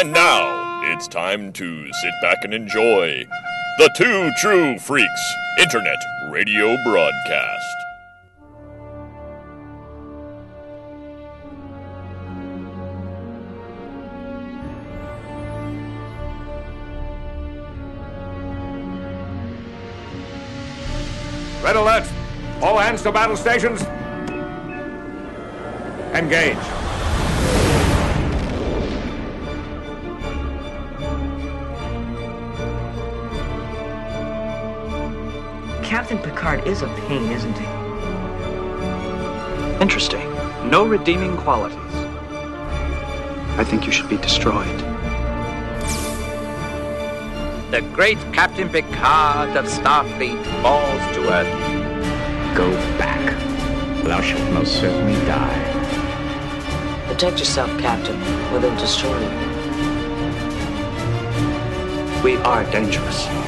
And now it's time to sit back and enjoy the Two True Freaks Internet Radio Broadcast. Red alert! All hands to battle stations! Engage. Captain Picard is a pain, isn't he? Interesting. No redeeming qualities. I think you should be destroyed. The great Captain Picard of Starfleet falls to earth. Go back. Thou shalt most certainly die. Protect yourself, Captain, or they'll destroy you. We are dangerous.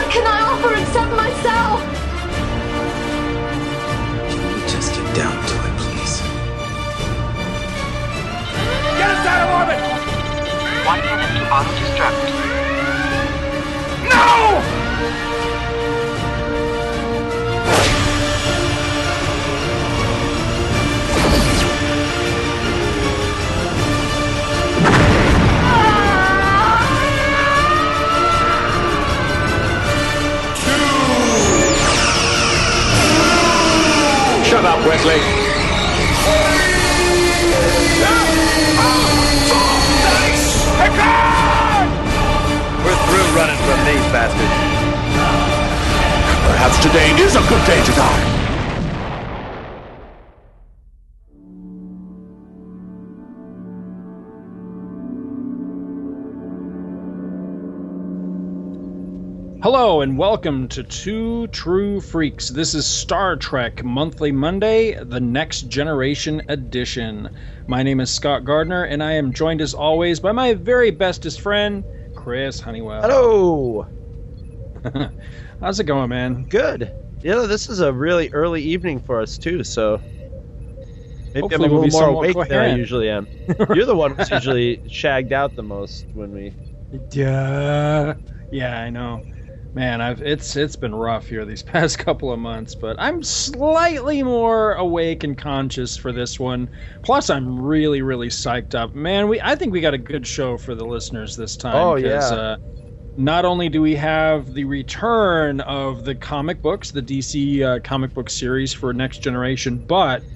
What can I offer except myself? Just get down to it, please. Get us out of orbit! One minute to auto-destruct. No! Shut up, Wesley. We're through running from these bastards. Perhaps today is a good day to die. Hello and welcome to Two True Freaks. This is Star Trek Monthly Monday, the Next Generation edition. My name is Scott Gardner, and I am joined as always by my very bestest friend, Chris Honeywell. Hello. How's it going, man? Good. You know, this is a really early evening for us too, so maybe Hopefully I'm a we'll little be more awake than I usually am. You're the one who's usually shagged out the most when we. Yeah, yeah, I know. Man, I've it's it's been rough here these past couple of months, but I'm slightly more awake and conscious for this one. Plus, I'm really really psyched up. Man, we I think we got a good show for the listeners this time. Oh, yeah. Uh, not only do we have the return of the comic books, the DC uh, comic book series for Next Generation, but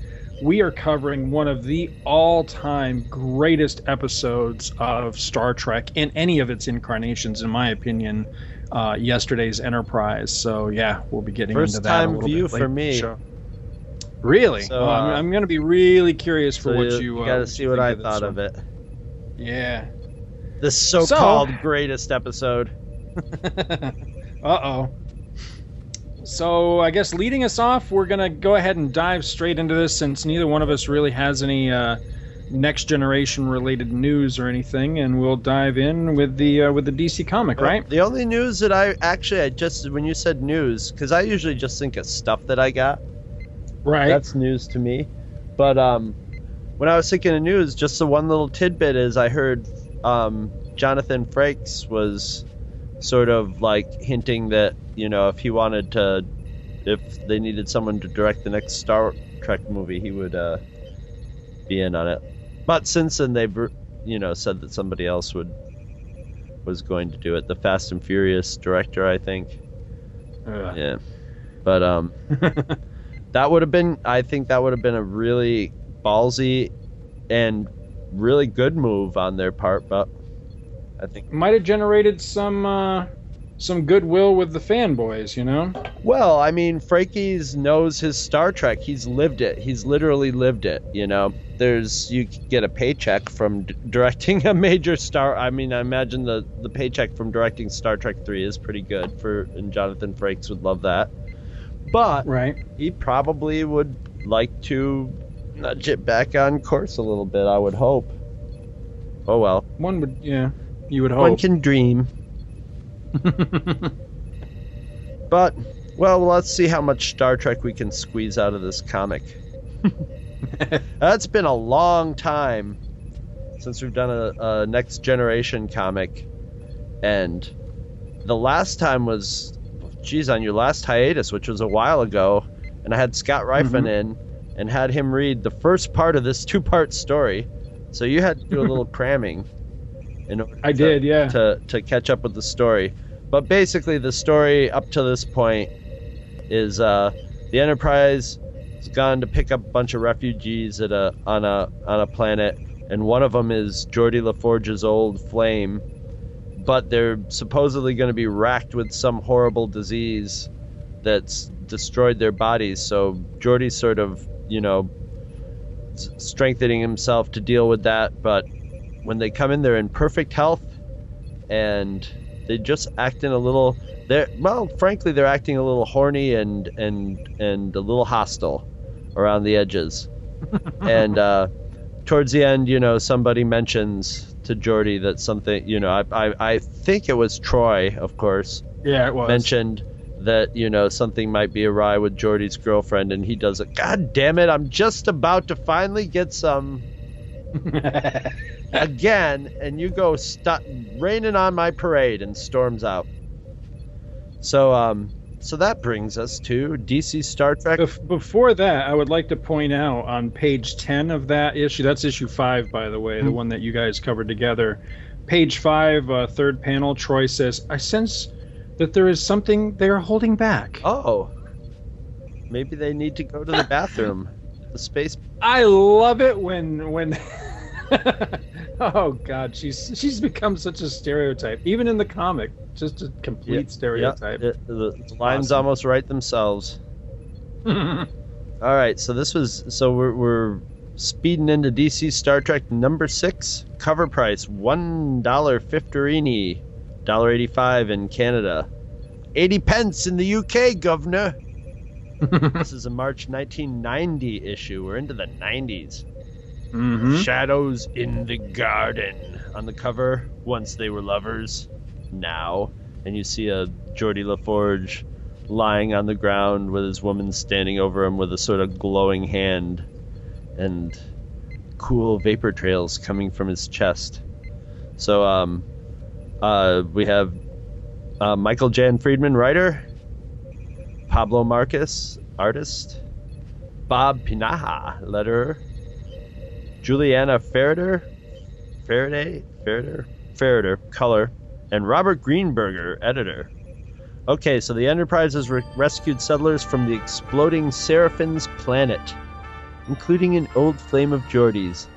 we are covering one of the all-time greatest episodes of Star Trek in any of its incarnations, in my opinion. Uh, yesterday's Enterprise. So yeah, we'll be getting First into that. a time little view for the me. show. Really? So, Oh, I'm, uh, I'm going to be really curious for So what you, you. uh, gotta see what I of thought of it. Yeah. This so-called greatest episode. uh oh. So I guess leading us off, we're gonna go ahead and dive straight into this since neither one of us really has any uh, next generation related news or anything, and we'll dive in with the uh, with the DC comic, right? The only news that I actually I just when you said news, because I usually just think of stuff that I got. Right. That's news to me. But um, when I was thinking of news, just the one little tidbit is I heard um, Jonathan Frakes was sort of like hinting that you know if he wanted to, if they needed someone to direct the next Star Trek movie, he would uh, be in on it. But since then they've you know said that somebody else would was going to do it. The Fast and Furious director, I think. Ugh. Yeah. But um that would have been I think that would have been a really ballsy and really good move on their part, but I think Might have generated some uh, some goodwill with the fanboys, you know. well, I mean, Frakes knows his Star Trek. He's lived it. He's literally lived it, you know. There's you get a paycheck from d- directing a major star. I mean, I imagine the the paycheck from directing Star Trek 3 is pretty good for and Jonathan Frakes would love that. But Right. he probably would like to nudge it back on course a little bit, I would hope. Oh well. One would, yeah. You would hope. One can dream. But well, let's see how much Star Trek we can squeeze out of this comic. That's been a long time since we've done a, a next generation comic, and the last time was, geez, on your last hiatus, which was a while ago, and I had Scott Rifen mm-hmm. in and had him read the first part of this two-part story. So you had to do a little cramming. In order I to- did, yeah. To to catch up with the story, but basically the story up to this point is uh, the Enterprise has gone to pick up a bunch of refugees at a on a on a planet, and one of them is Geordi LaForge's old flame, but they're supposedly going to be racked with some horrible disease that's destroyed their bodies. So Geordi's sort of you know strengthening himself to deal with that, but when they come in, they're in perfect health, and they just acting a little. They're well, frankly, they're acting a little horny and and and a little hostile around the edges. and uh, towards the end, you know, somebody mentions to Geordi that something, you know, I, I I think it was Troi, of course, Yeah, it was. mentioned that you know something might be awry with Geordi's girlfriend, and he does it. God damn it! I'm just about to finally get some again, and you go stop raining on my parade and storms out. So um, so that brings us to DC Star Trek. Bef- Before that, I would like to point out on page 10 of that issue, that's issue 5, by the way, the one that you guys covered together. Page 5, uh, third panel, Troi says, I sense that there is something they are holding back. Oh, maybe they need to go to the bathroom. The space. I love it when when Oh god, she's she's become such a stereotype. Even in the comic, just a complete stereotype. Yeah, it- the the lines Awesome. almost write themselves. All right, so this was so we're, we're speeding into DC Star Trek number six. Cover price one dollar fifterini, dollar eighty five in Canada, eighty pence in the UK, governor. this is a March 1990 issue. We're into the 90s. Mhm. Shadows in the garden on the cover. Once they were lovers, now, and you see a Geordi LaForge lying on the ground with his woman standing over him with a sort of glowing hand, and cool vapor trails coming from his chest. So, um, uh, we have uh, Michael Jan Friedman, writer, Pablo Marcos, artist, Bob Pinaha, letterer, Juliana Farader, Faraday, Farader, Farader, color, and Robert Greenberger, editor. Okay, so the Enterprise has re- rescued settlers from the exploding Seraphin's planet, including an old flame of Geordi's.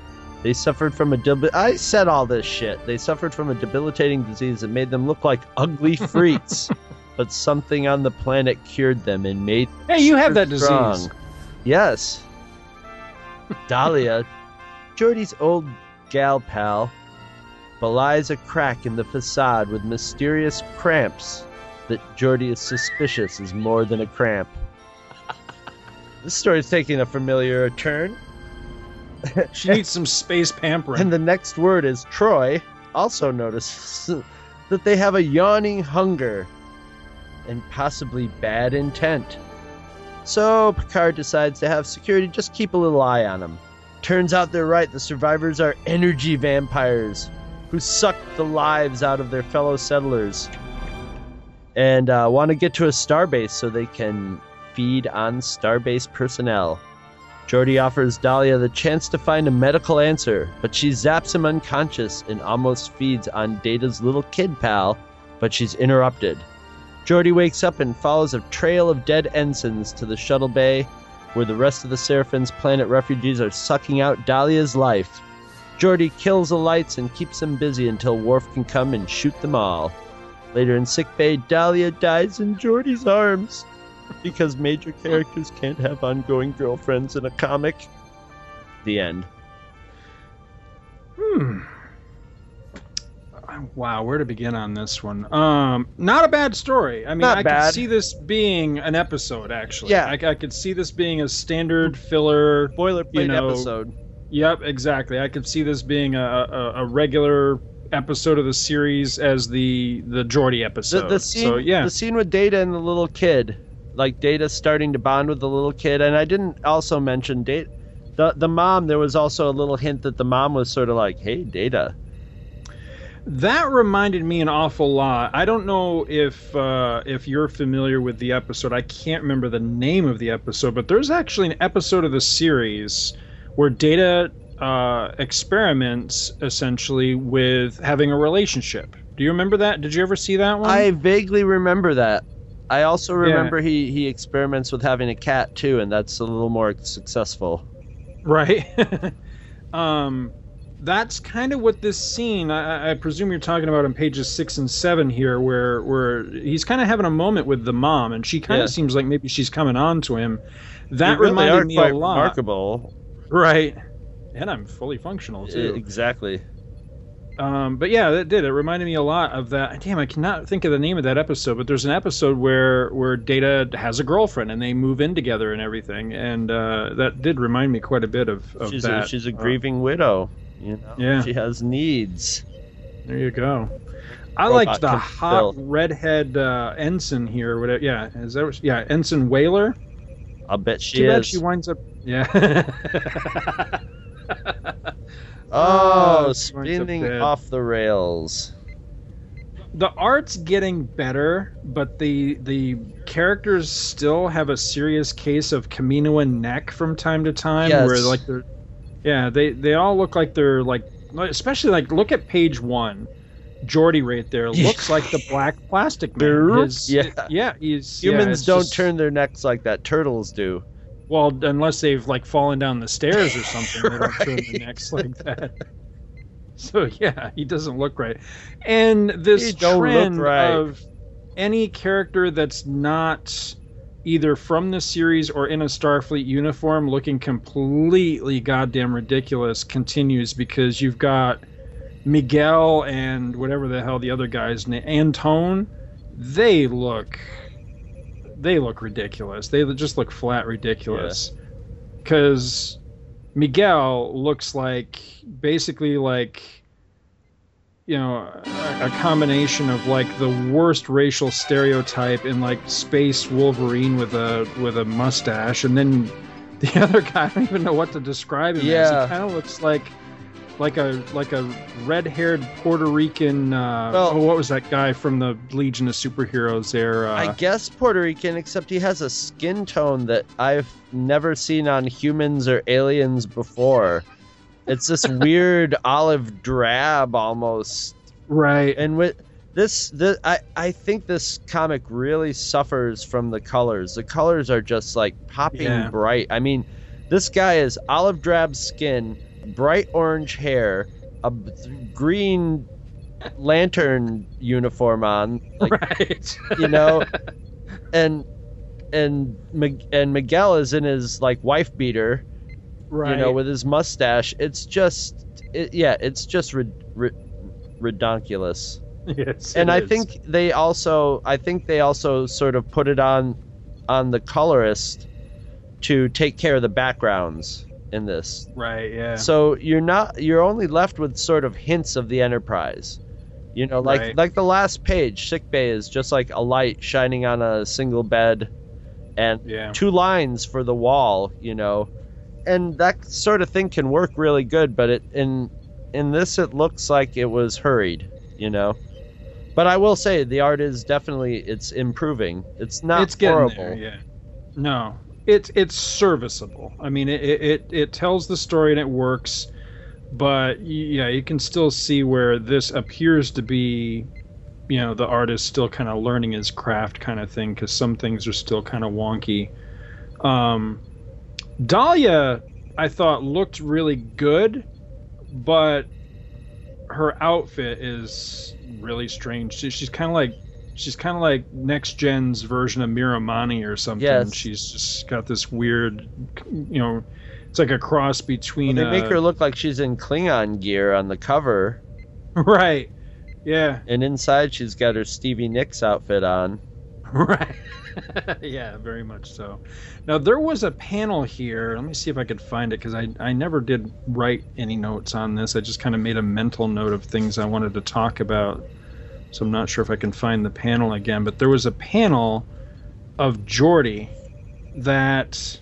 They suffered from a debil- I said all this shit. They suffered from a debilitating disease that made them look like ugly freaks. but something on the planet cured them and made Hey, you have that strong. disease. Yes. Dahlia, Geordi's old gal pal, belies a crack in the facade with mysterious cramps that Geordi is suspicious is more than a cramp. this story's taking a familiar turn. She needs some space pampering. And the next word is Troi also notices that they have a yawning hunger and possibly bad intent. So Picard decides to have security just keep a little eye on them. Turns out they're right. The survivors are energy vampires who suck the lives out of their fellow settlers and uh, want to get to a starbase so they can feed on starbase personnel. Geordi offers Dahlia the chance to find a medical answer, but she zaps him unconscious and almost feeds on Data's little kid pal, but she's interrupted. Geordi wakes up and follows a trail of dead ensigns to the shuttle bay, where the rest of the Seraphim's planet refugees are sucking out Dahlia's life. Geordi kills the lights and keeps them busy until Worf can come and shoot them all. Later in sickbay, Dahlia dies in Geordi's arms because major characters can't have ongoing girlfriends in a comic. The end. Hmm. Wow, where to begin on this one? Um, not a bad story. I mean, Not I bad. could see this being an episode. Actually, Yeah. I, I could see this being a standard filler Boilerplate you know, episode. Yep, exactly. I could see this being a, a, a regular episode of the series as the the Geordi The, episode. the scene, so yeah, the scene with Data and the little kid, like Data starting to bond with the little kid, and I didn't also mention Data. the the mom. There was also a little hint that the mom was sort of like, "Hey, Data." That reminded me an awful lot. I don't know if uh, if you're familiar with the episode. I can't remember the name of the episode, but there's actually an episode of the series where Data uh, experiments essentially with having a relationship. Do you remember that? Did you ever see that one? I vaguely remember that. I also remember yeah. he he experiments with having a cat too, and that's a little more successful. Right. um, that's kind of what this scene. I, I, presume you're talking about on pages six and seven here, where where he's kind of having a moment with the mom, and she kind of yeah. seems like maybe she's coming on to him. That really reminded me a lot. Remarkable, right? And I'm fully functional too. Exactly. Um, but yeah, that did. It reminded me a lot of that. Damn, I cannot think of the name of that episode. But there's an episode where where Data has a girlfriend and they move in together and everything, and uh, that did remind me quite a bit of, of she's that. A, she's a grieving uh, widow. You know, yeah, she has needs. There you go. I liked the hot redhead uh, ensign here. Whatever. Yeah, is that? what, Yeah, ensign Whaler. I'll bet she Too is. Bad she winds up. Yeah. oh, oh spinning off the rails. The art's getting better, but the the characters still have a serious case of Kaminoan neck from time to time, yes. where like they're yeah, they they all look like they're like especially like look at page one. Geordi right there looks like the black plastic man. His, yeah, yeah, he's humans yeah, don't just, turn their necks like that. Turtles do. Well, unless they've like fallen down the stairs or something, they don't turn their necks like that. So yeah, he doesn't look right. And this trend right. of any character that's not either from the series or in a Starfleet uniform looking completely goddamn ridiculous continues because you've got Miguel and whatever the hell the other guy's name, Antone, they look they look ridiculous. They just look flat ridiculous. Because. Miguel looks like basically like you know a, a, combination of like the worst racial stereotype in like space Wolverine with a with a mustache, and then the other guy I don't even know what to describe him yeah. as. He kind of looks like like a like a red-haired Puerto Rican. Uh, well, oh, what was that guy from the Legion of Superheroes? There, uh, I guess Puerto Rican, except he has a skin tone that I've never seen on humans or aliens before. It's this weird olive drab almost. Right. And with this, this I, I think this comic really suffers from the colors. The colors are just like popping yeah. bright. I mean, this guy is olive drab skin, bright orange hair, a green lantern uniform on, like, right? you know, and and and Miguel is in his like wife beater, right. you know, with his mustache. It's just, it, yeah, it's just rid, rid, redonkulous. Yes, and I is. think they also, I think they also sort of put it on, on the colorist to take care of the backgrounds in this. Right. Yeah. So you're not, you're only left with sort of hints of the Enterprise. You know, like right. like the last page, sick bay is just like a light shining on a single bed, and yeah. two lines for the wall. You know, and that sort of thing can work really good. But it in in this, it looks like it was hurried, you know. But I will say the art is definitely it's improving. It's not it's getting horrible. There, yeah. No, it's it's serviceable. I mean, it, it it tells the story and it works, but yeah, you can still see where this appears to be, you know, the artist still kind of learning his craft kind of thing because some things are still kind of wonky. Um, Dahlia, I thought looked really good, but her outfit is really strange. She, she's kind of like she's kind of like next gen's version of Miramanee or something. Yes. She's just got this weird, you know, it's like a cross between. Well, they make her uh, look like she's in Klingon gear on the cover. Right. Yeah. And inside she's got her Stevie Nicks outfit on. Right. yeah, very much so. Now there was a panel here. Let me see if I could find it because I I never did write any notes on this. I just kind of made a mental note of things I wanted to talk about. So I'm not sure if I can find the panel again. But there was a panel of Geordi that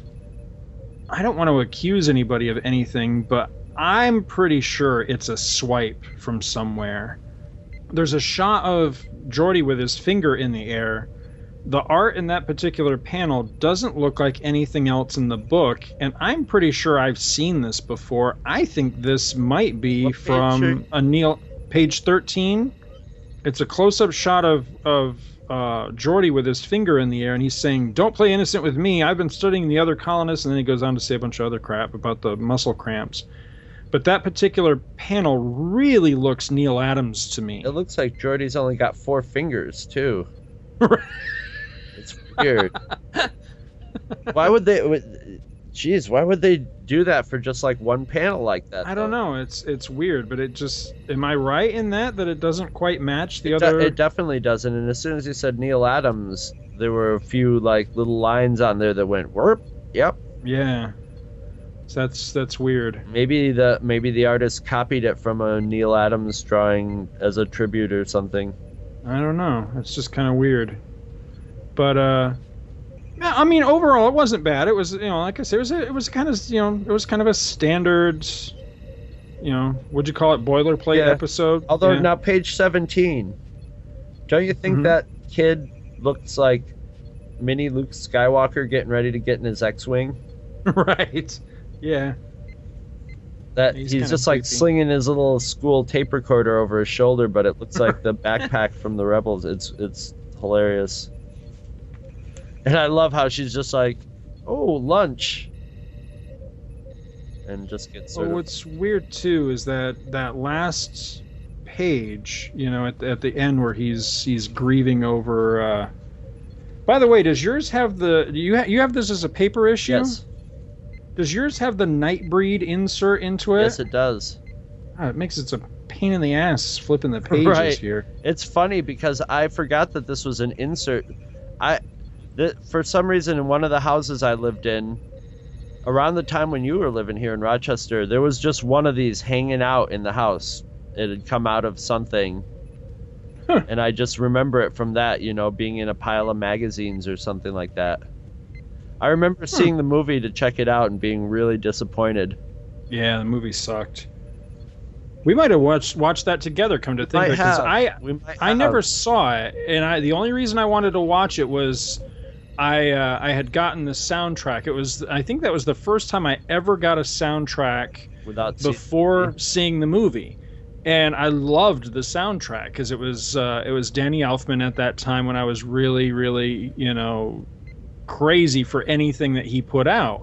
I don't want to accuse anybody of anything, but I'm pretty sure it's a swipe from somewhere. There's a shot of Geordi with his finger in the air. The art in that particular panel doesn't look like anything else in the book, and I'm pretty sure I've seen this before. I think this might be from a Neal page 13. It's a close-up shot of of uh, Geordi with his finger in the air, and he's saying, "Don't play innocent with me. I've been studying the other colonists." And then he goes on to say a bunch of other crap about the muscle cramps. But that particular panel really looks Neal Adams to me. It looks like Geordi's only got four fingers too. weird. why would they? Jeez, why would they do that for just like one panel like that? I don't know. It's it's weird, but it just am I right in that that it doesn't quite match the it other? it definitely doesn't. And as soon as you said Neal Adams, there were a few like little lines on there that went whoop. Yep. Yeah. So that's that's weird. Maybe the maybe the artist copied it from a Neal Adams drawing as a tribute or something. I don't know. It's just kind of weird. But uh I mean overall it wasn't bad. It was you know like I said it was a, it was kind of you know it was kind of a standard you know what'd you call it boilerplate Yeah. episode. Although Yeah. now page seventeen, don't you think Mhm. that kid looks like mini Luke Skywalker getting ready to get in his X-wing? right. Yeah. That He's he's, just like creepy. slinging his little school tape recorder over his shoulder, but it looks like the backpack from the rebels. It's it's hilarious. And I love how she's just like, "Oh, lunch," and just gets sort Well, of what's weird too is that that last page, you know, at, at the end where he's he's grieving over. Uh... By the way, does yours have the do you ha- you have this as a paper issue? yes, Does yours have the Nightbreed insert into it? yes, it does. Ah, it makes it a pain in the ass flipping the pages Right. here. It's funny because I forgot that this was an insert. I, th- for some reason, in one of the houses I lived in, around the time when you were living here in Rochester, there was just one of these hanging out in the house. It had come out of something. Huh. And I just remember it from that, you know, being in a pile of magazines or something like that. I remember seeing the movie to check it out and being really disappointed. Yeah, the movie sucked. We might have watched watched that together. Come to think of it, because. I I have. never saw it, and I the only reason I wanted to watch it was I uh, I had gotten the soundtrack. It was I think that was the first time I ever got a soundtrack without seeing- before seeing the movie, and I loved the soundtrack because it was uh, it was Danny Elfman at that time when I was really really you know crazy for anything that he put out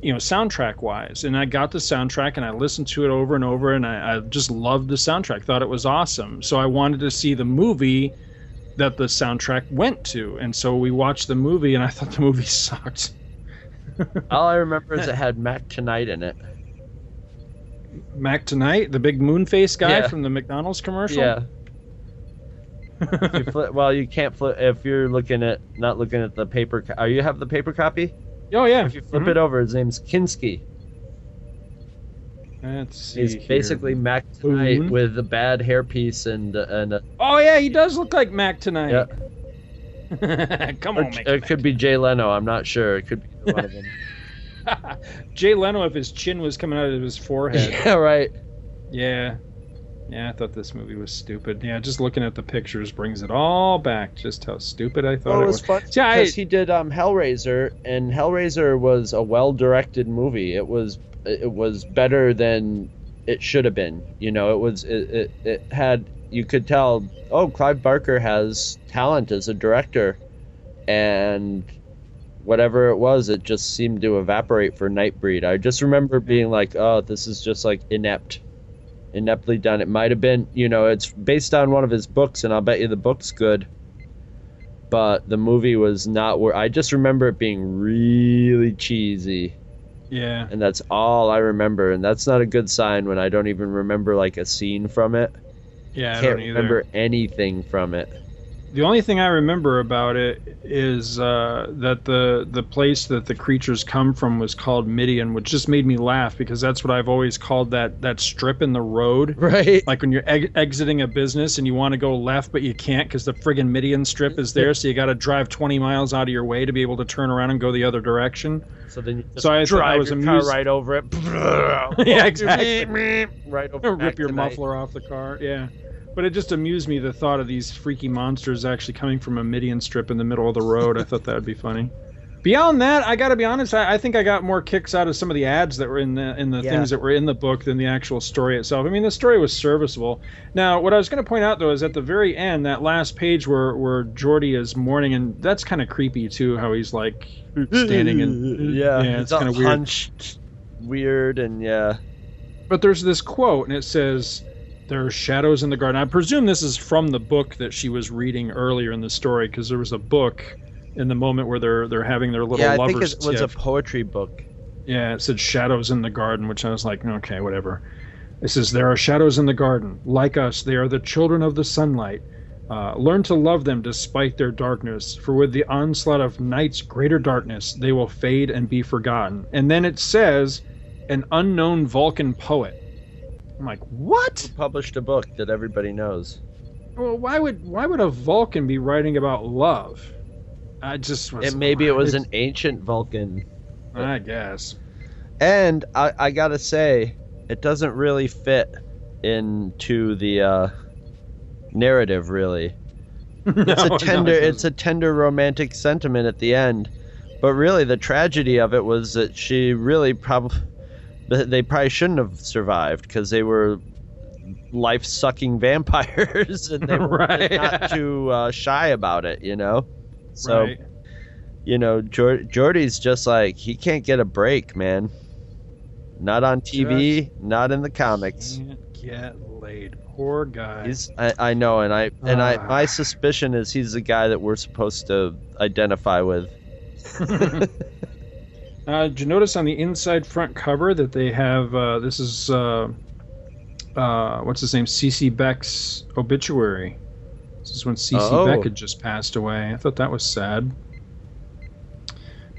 you know soundtrack wise. And i got the soundtrack and i listened to it over and over and I, I just loved the soundtrack thought it was awesome. So i wanted to see the movie that the soundtrack went to and so we watched the movie and i thought the movie sucked All I remember is it had Mac Tonight in it. mac tonight the big moon face guy Yeah. from the mcdonald's commercial Yeah. you flip, well, you can't flip if you're looking at not looking at the paper. co- Are you have the paper copy? oh yeah If you flip Mhm. it over, his name's Kinski. Let's see He's here. basically Mac Tonight Boone. with a bad hairpiece and and a, oh yeah he does look like mac tonight yeah. come Or on Mac it could be Jay Leno. I'm not sure. It could be one of them. jay leno if his chin was coming out of his forehead yeah, right. Yeah. Yeah, I thought this movie was stupid. Yeah, just looking at the pictures brings it all back. Just how stupid I thought Well, it it was. was fun Yeah, I- he did um, Hellraiser, and Hellraiser was a well-directed movie. It was it was better than it should have been. You know, it was it, it, it had you could tell. Oh, Clive Barker has talent as a director, and whatever it was, it just seemed to evaporate for Nightbreed. I just remember being like, oh, this is just like inept. Ineptly done. It might have been, you know, it's based on one of his books, and I'll bet you the book's good but the movie was not where I just remember it being really cheesy yeah. and that's all I remember and that's not a good sign when I don't even remember like a scene from it. Yeah, I Can't don't either. remember anything from it. The only thing I remember about it is uh, that the the place that the creatures come from was called Midian, which just made me laugh because that's what I've always called that that strip in the road. Right. Like when you're ex- exiting a business and you want to go left but you can't because the friggin' Midian strip is there, so you got to drive 20 miles out of your way to be able to turn around and go the other direction. So then you just So I thought I drive was your amused- car right over it. yeah, exactly. right over. Rip your tonight. muffler off the car. Yeah. But it just amused me the thought of these freaky monsters actually coming from a Midian strip in the middle of the road. I thought that would be funny. Beyond that, I got to be honest. I, I think I got more kicks out of some of the ads that were in the in the Yeah. things that were in the book than the actual story itself. I mean, the story was serviceable. Now, what I was going to point out though is at the very end, that last page where where Geordi is mourning, and that's kind of creepy too. How he's like standing and yeah, yeah, it's kind of weird. hunched, weird, and yeah. But there's this quote, and it says, "There are shadows in the garden." I presume this is from the book that she was reading earlier in the story, because there was a book in the moment where they're they're having their little yeah, I think lovers it was a poetry book. Yeah, it said shadows in the garden, which I was like, okay, whatever. It says there are shadows in the garden. Like us, they are the children of the sunlight. Uh, learn to love them despite their darkness, for with the onslaught of night's greater darkness, they will fade and be forgotten. And then it says, an unknown Vulcan poet. I'm like, what? Published a book that everybody knows. Well, why would why would a Vulcan be writing about love? I just was. And maybe it was an ancient Vulcan. I guess. And I, I gotta say, it doesn't really fit into the uh, narrative. Really, it's a tender, it's a tender romantic sentiment at the end. But really, the tragedy of it was that she really probably, they probably shouldn't have survived because they were life-sucking vampires, and they were Right. not too uh, shy about it. You know, so right. you know, Jor- Geordi's just like he can't get a break, man. Not on TV, not in the comics. Can't get laid. Poor guy. He's, I, I know, and I and I Ah. my suspicion is he's the guy that we're supposed to identify with. Uh, did you notice on the inside front cover that they have? Uh, this is uh, uh, what's his name? CC Beck's obituary. This is when CC Oh. Beck had just passed away. I thought that was sad.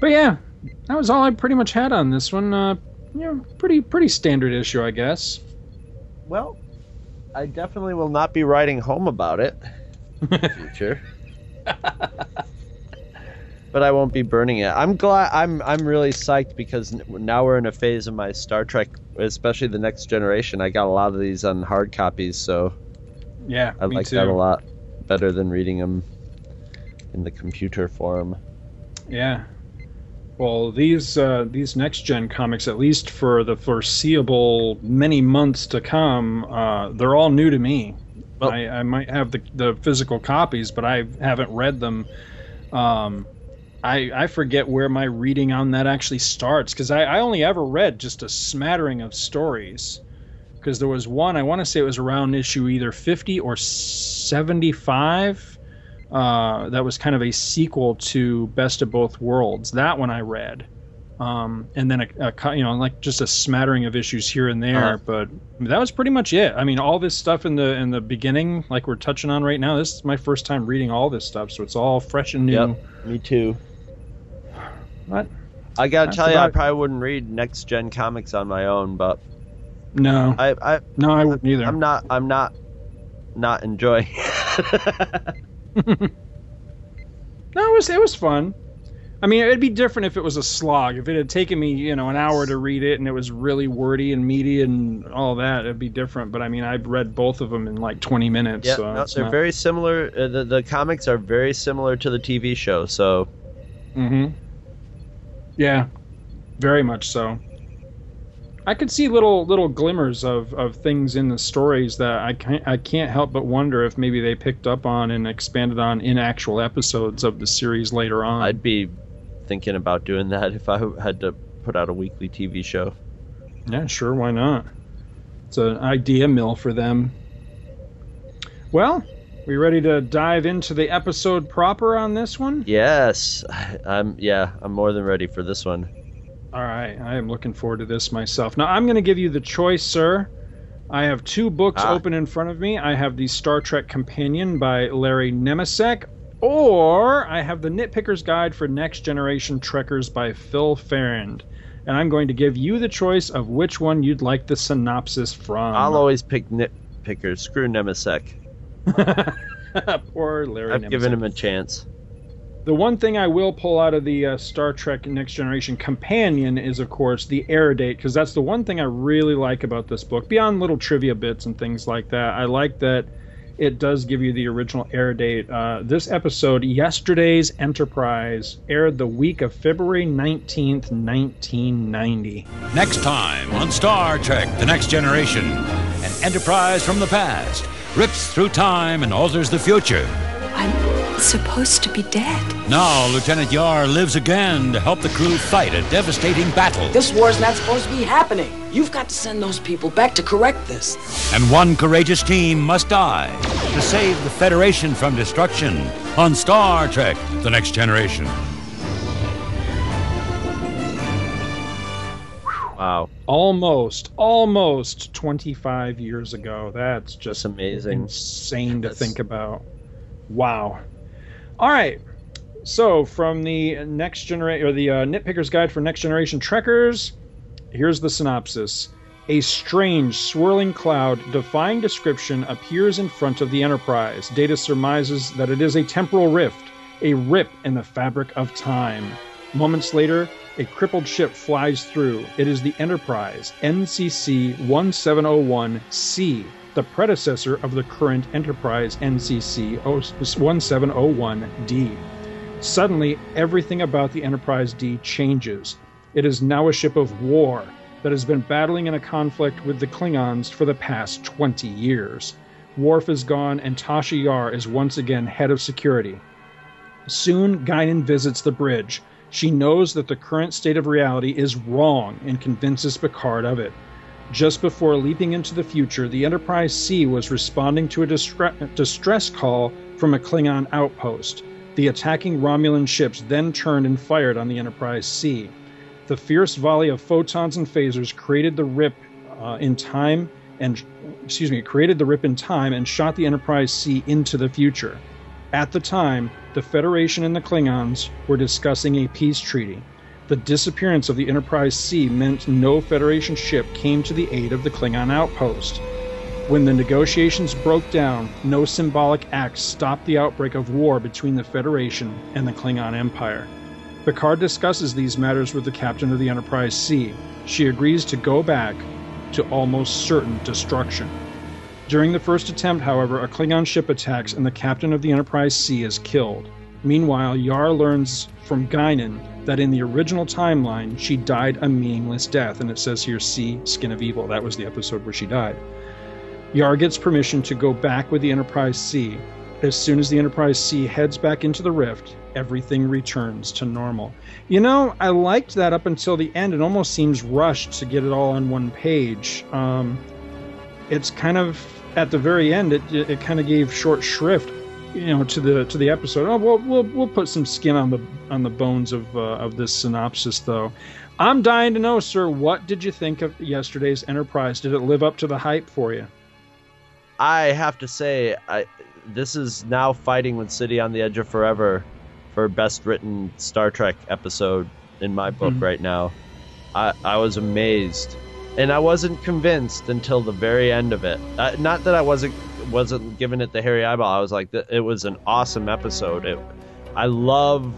But yeah, that was all I pretty much had on this one. Uh, you know, pretty pretty standard issue, I guess. Well, I definitely will not be writing home about it in the future. but I won't be burning it. I'm glad. I'm I'm really psyched because now we're in a phase of my Star Trek, especially the Next Generation. I got a lot of these on hard copies, so Yeah, I like too. that a lot better than reading them in the computer form. Yeah. Well, these uh, these next gen comics, at least for the foreseeable many months to come, uh, they're all new to me. Well- I, I might have the, the physical copies, but I haven't read them. Um, I I forget where my reading on that actually starts because I, I only ever read just a smattering of stories. Because there was one, I want to say it was around issue either 50 or 75 uh, that was kind of a sequel to Best of Both Worlds. That one I read, um, and then a, a you know like just a smattering of issues here and there. Uh-huh. But that was pretty much it. I mean, all this stuff in the in the beginning, like we're touching on right now. This is my first time reading all this stuff, so it's all fresh and new. Yep. Me too. What? I gotta That's tell you, I probably wouldn't read next gen comics on my own, but No, I, I no, I wouldn't either. I'm not I'm not not enjoying. it. No, it was it was fun. I mean, it'd be different if it was a slog. If it had taken me, you know, an hour to read it and it was really wordy and meaty and all that, it'd be different. But I mean, I've read both of them in like 20 minutes. yeah, so no, they're not- very similar. Uh, the the comics are very similar to the TV show, so Mm-hmm. Yeah, very much so. I could see little little glimmers of, of things in the stories that I can't I can't help but wonder if maybe they picked up on and expanded on in actual episodes of the series later on. I'd be thinking about doing that if I had to put out a weekly TV show. Yeah, sure, why not? It's an idea mill for them. Well, we ready to dive into the episode proper on this one? Yes, I'm. Yeah, I'm more than ready for this one. All right, I am looking forward to this myself. Now, I'm going to give you the choice, sir, I have two books Ah. open in front of me. I have the Star Trek Companion by Larry Nemecek, or I have the Nitpicker's Guide for Next Generation Trekkers by Phil Farrand. And I'm going to give you the choice of which one you'd like the synopsis from. I'll always pick nitpickers. Screw Nemecek. Poor Larry I've given him a chance. The one thing I will pull out of the uh, Star Trek Next Generation companion is, of course, the air date, because that's the one thing I really like about this book. Beyond little trivia bits and things like that, I like that it does give you the original air date. Uh, this episode, Yesterday's Enterprise, aired the week of February 19th, 1990. Next time on Star Trek The Next Generation, an enterprise from the past rips through time and alters the future. I'm supposed to be dead. Now, Lieutenant Yar lives again to help the crew fight a devastating battle. This war's not supposed to be happening. You've got to send those people back to correct this. And one courageous team must die to save the Federation from destruction on Star Trek The Next Generation. Wow. Almost, almost 25 years ago. That's just amazing. Insane to think about. Wow. All right. So, from the next generation or the uh, Nitpicker's Guide for Next Generation Trekkers, here's the synopsis. A strange, swirling cloud, defying description, appears in front of the Enterprise. Data surmises that it is a temporal rift, a rip in the fabric of time. Moments later, a crippled ship flies through. It is the Enterprise, NCC 1701C, the predecessor of the current Enterprise NCC 1701D. Suddenly, everything about the Enterprise D changes. It is now a ship of war that has been battling in a conflict with the Klingons for the past 20 years. Worf is gone, and Tasha Yar is once again head of security. Soon, Guinan visits the bridge. She knows that the current state of reality is wrong and convinces Picard of it. Just before leaping into the future, the Enterprise C was responding to a distre- distress call from a Klingon outpost. The attacking Romulan ships then turned and fired on the Enterprise C. The fierce volley of photons and phasers created the rip uh, in time and excuse me, created the rip in time and shot the Enterprise C into the future. At the time, the Federation and the Klingons were discussing a peace treaty. The disappearance of the Enterprise C meant no Federation ship came to the aid of the Klingon outpost. When the negotiations broke down, no symbolic act stopped the outbreak of war between the Federation and the Klingon Empire. Picard discusses these matters with the captain of the Enterprise C. She agrees to go back to almost certain destruction. During the first attempt, however, a Klingon ship attacks and the captain of the Enterprise C is killed. Meanwhile, Yar learns from Guinan that in the original timeline, she died a meaningless death, and it says here see Skin of Evil. That was the episode where she died. Yar gets permission to go back with the Enterprise C. As soon as the Enterprise C heads back into the rift, everything returns to normal. You know, I liked that up until the end. It almost seems rushed to get it all on one page. Um, it's kind of at the very end. It, it, it kind of gave short shrift, you know, to the to the episode. Oh, we'll we'll, we'll put some skin on the on the bones of uh, of this synopsis, though. I'm dying to know, sir. What did you think of yesterday's Enterprise? Did it live up to the hype for you? I have to say, I this is now fighting with City on the Edge of Forever for best written Star Trek episode in my book Mhm. right now. I I was amazed, and I wasn't convinced until the very end of it. Uh, not that I wasn't wasn't giving it the hairy eyeball. I was like, it was an awesome episode. It, I love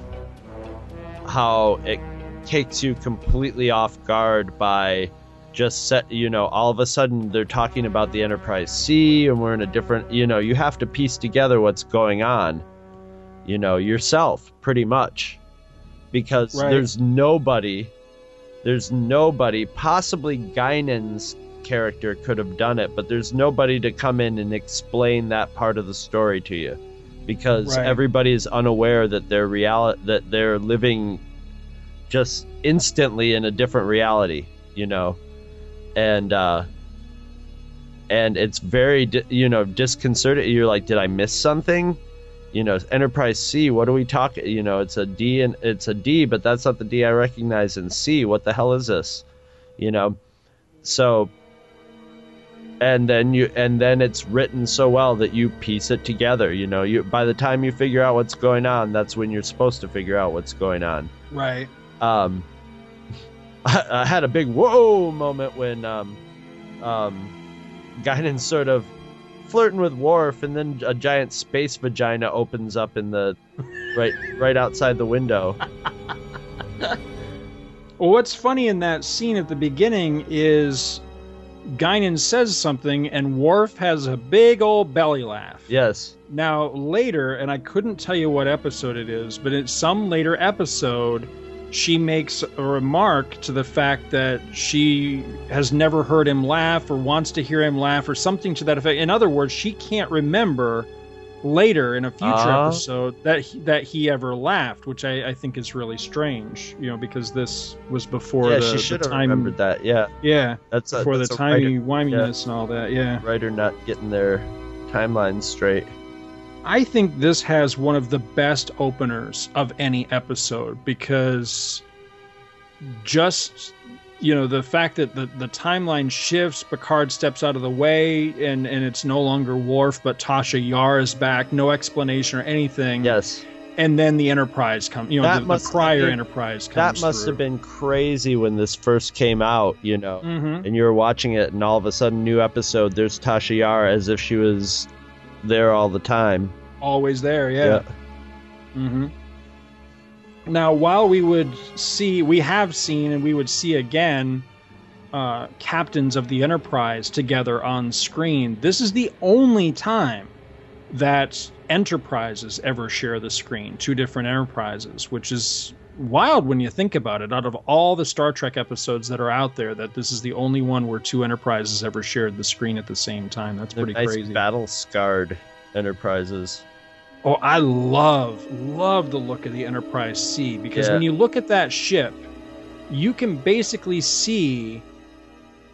how it takes you completely off guard by just set you know all of a sudden they're talking about the enterprise c and we're in a different you know you have to piece together what's going on you know yourself pretty much because Right. there's nobody there's nobody possibly Guinan's character could have done it but there's nobody to come in and explain that part of the story to you. Because Right. everybody is unaware that they're reality that they're living just instantly in a different reality you know? And uh and it's very you know disconcerting. You're like did i miss something? You know enterprise c what are we talking you know it's a d and it's a d but that's not the d i recognize in c. What the hell is this? You know? So and then you and then it's written so well that you piece it together you know? You by the time you figure out what's going on that's when you're supposed to figure out what's going on. Right. um I, I had a big whoa moment when um um Guinan's sort of flirting with Worf and then a giant space vagina opens up in the right right outside the window. Well, what's funny in that scene at the beginning is Guinan says something and Worf has a big old belly laugh. yes Now, later, and I couldn't tell you what episode it is, but in some later episode, she makes a remark to the fact that she has never heard him laugh or wants to hear him laugh or something to that effect. In other words, she can't remember later in a future Uh-huh. episode that he, that he ever laughed, which I, I think is really strange, you know, because this was before yeah the, she the should have time. remembered that yeah Yeah, that's a, before that's the timey wiminess and all that. Yeah. writer not getting their timeline straight I think this has one of the best openers of any episode because just you know the fact that the, the timeline shifts picard steps out of the way and and it's no longer Worf but tasha yar is back. No explanation or anything. Yes. And then the enterprise comes you know That the, must the prior been- enterprise comes that must through. have been crazy when this first came out you know. Mhm. and you were watching it and all of a sudden new episode there's tasha yar as if she was there all the time. Always there yeah, hmm Now, while we would see, we have seen, and we would see again, uh, captains of the Enterprise together on screen. This is the only time that Enterprises ever share the screen, two different Enterprises, which is wild when you think about it. Out of all the Star Trek episodes that are out there, that this is the only one where two Enterprises ever shared the screen at the same time. That's pretty nice crazy. battle scarred enterprises Oh, I love love the look of the Enterprise C because Yeah. when you look at that ship, you can basically see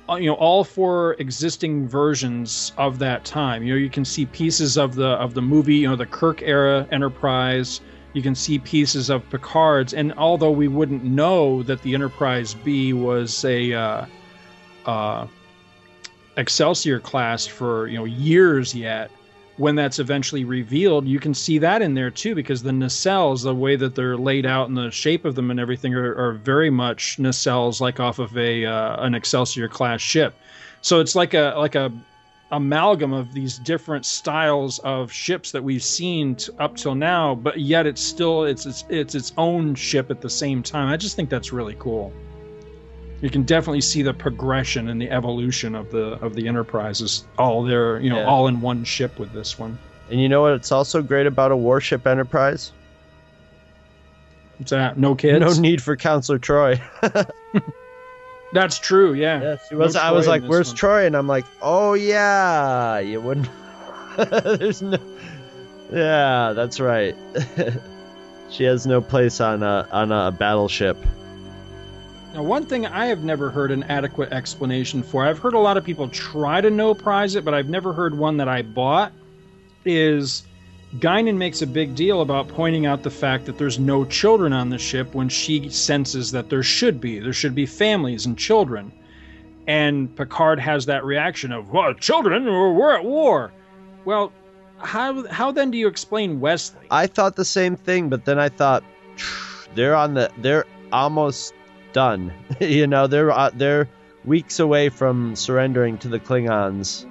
uh, you know all four existing versions of that time. You know, you can see pieces of the of the movie, you know, the Kirk era Enterprise. You can see pieces of Picard's, and although we wouldn't know that the Enterprise B was a uh, uh, Excelsior class for you know years yet, when that's eventually revealed, you can see that in there too, because the nacelles, the way that they're laid out and the shape of them and everything, are, are very much nacelles like off of a uh, an Excelsior class ship. So it's like a like a amalgam of these different styles of ships that we've seen t- up till now, but yet it's still it's, it's it's its own ship at the same time. I just think that's really cool. You can definitely see the progression and the evolution of the of the enterprises all there, you know, Yeah. all in one ship with this one. and you know what it's also great about a warship enterprise What's that? No kids. no need for counselor Troi That's true. Yeah. She was. I was like, "Where's one. Troi?" And I'm like, "Oh yeah, you wouldn't." There's no. Yeah, that's right. she has no place on a on a battleship. Now, one thing I have never heard an adequate explanation for, I've heard a lot of people try to no prize it, but I've never heard one that I bought, is Guinan makes a big deal about pointing out the fact that there's no children on the ship when she senses that there should be. There should be families and children. And Picard has that reaction of, well, children, we're at war. Well, how, how then do you explain Wesley? I thought the same thing, but then I thought they're on the they're almost done. you know, they're uh, they're weeks away from surrendering to the Klingons.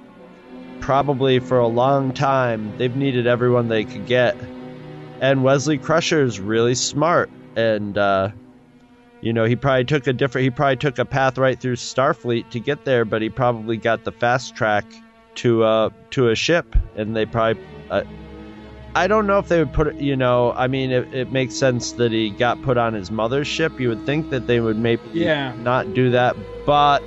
Probably for a long time, they've needed everyone they could get. And Wesley Crusher's really smart, and uh, you know he probably took a different. He probably took a path right through Starfleet to get there, but he probably got the fast track to uh to a ship, and they probably. Uh, I don't know if they would put it, you know, I mean, it, it makes sense that he got put on his mother's ship. You would think that they would maybe Yeah. not do that, but,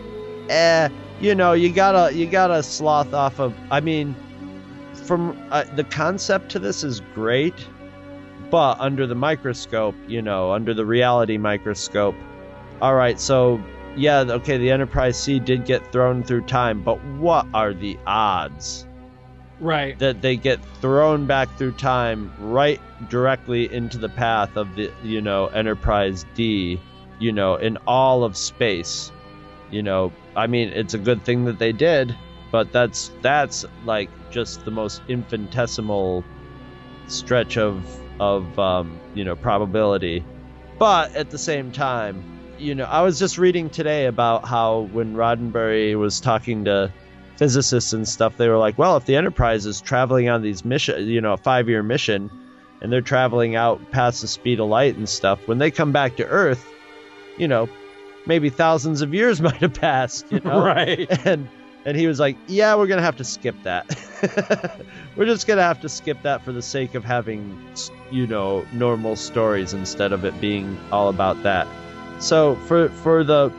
eh, you know, you gotta, you gotta sloth off of, I mean, from, uh, the concept to this is great, but under the microscope, you know, under the reality microscope, all right, so, yeah, okay, the Enterprise C did get thrown through time, but what are the odds? Right. that they get thrown back through time right directly into the path of the you know Enterprise D, you know, in all of space. You know, I mean, it's a good thing that they did, but that's that's like just the most infinitesimal stretch of of um, you know probability. But at the same time, you know, I was just reading today about how when Roddenberry was talking to physicists and stuff, they were like, well, if the Enterprise is traveling on these mission, you know, a five year mission, and they're traveling out past the speed of light and stuff, when they come back to Earth, you know, maybe thousands of years might have passed, you know, right? And and he was like, yeah, we're gonna have to skip that. we're just gonna have to skip that for the sake of having, you know, normal stories instead of it being all about that. So for for the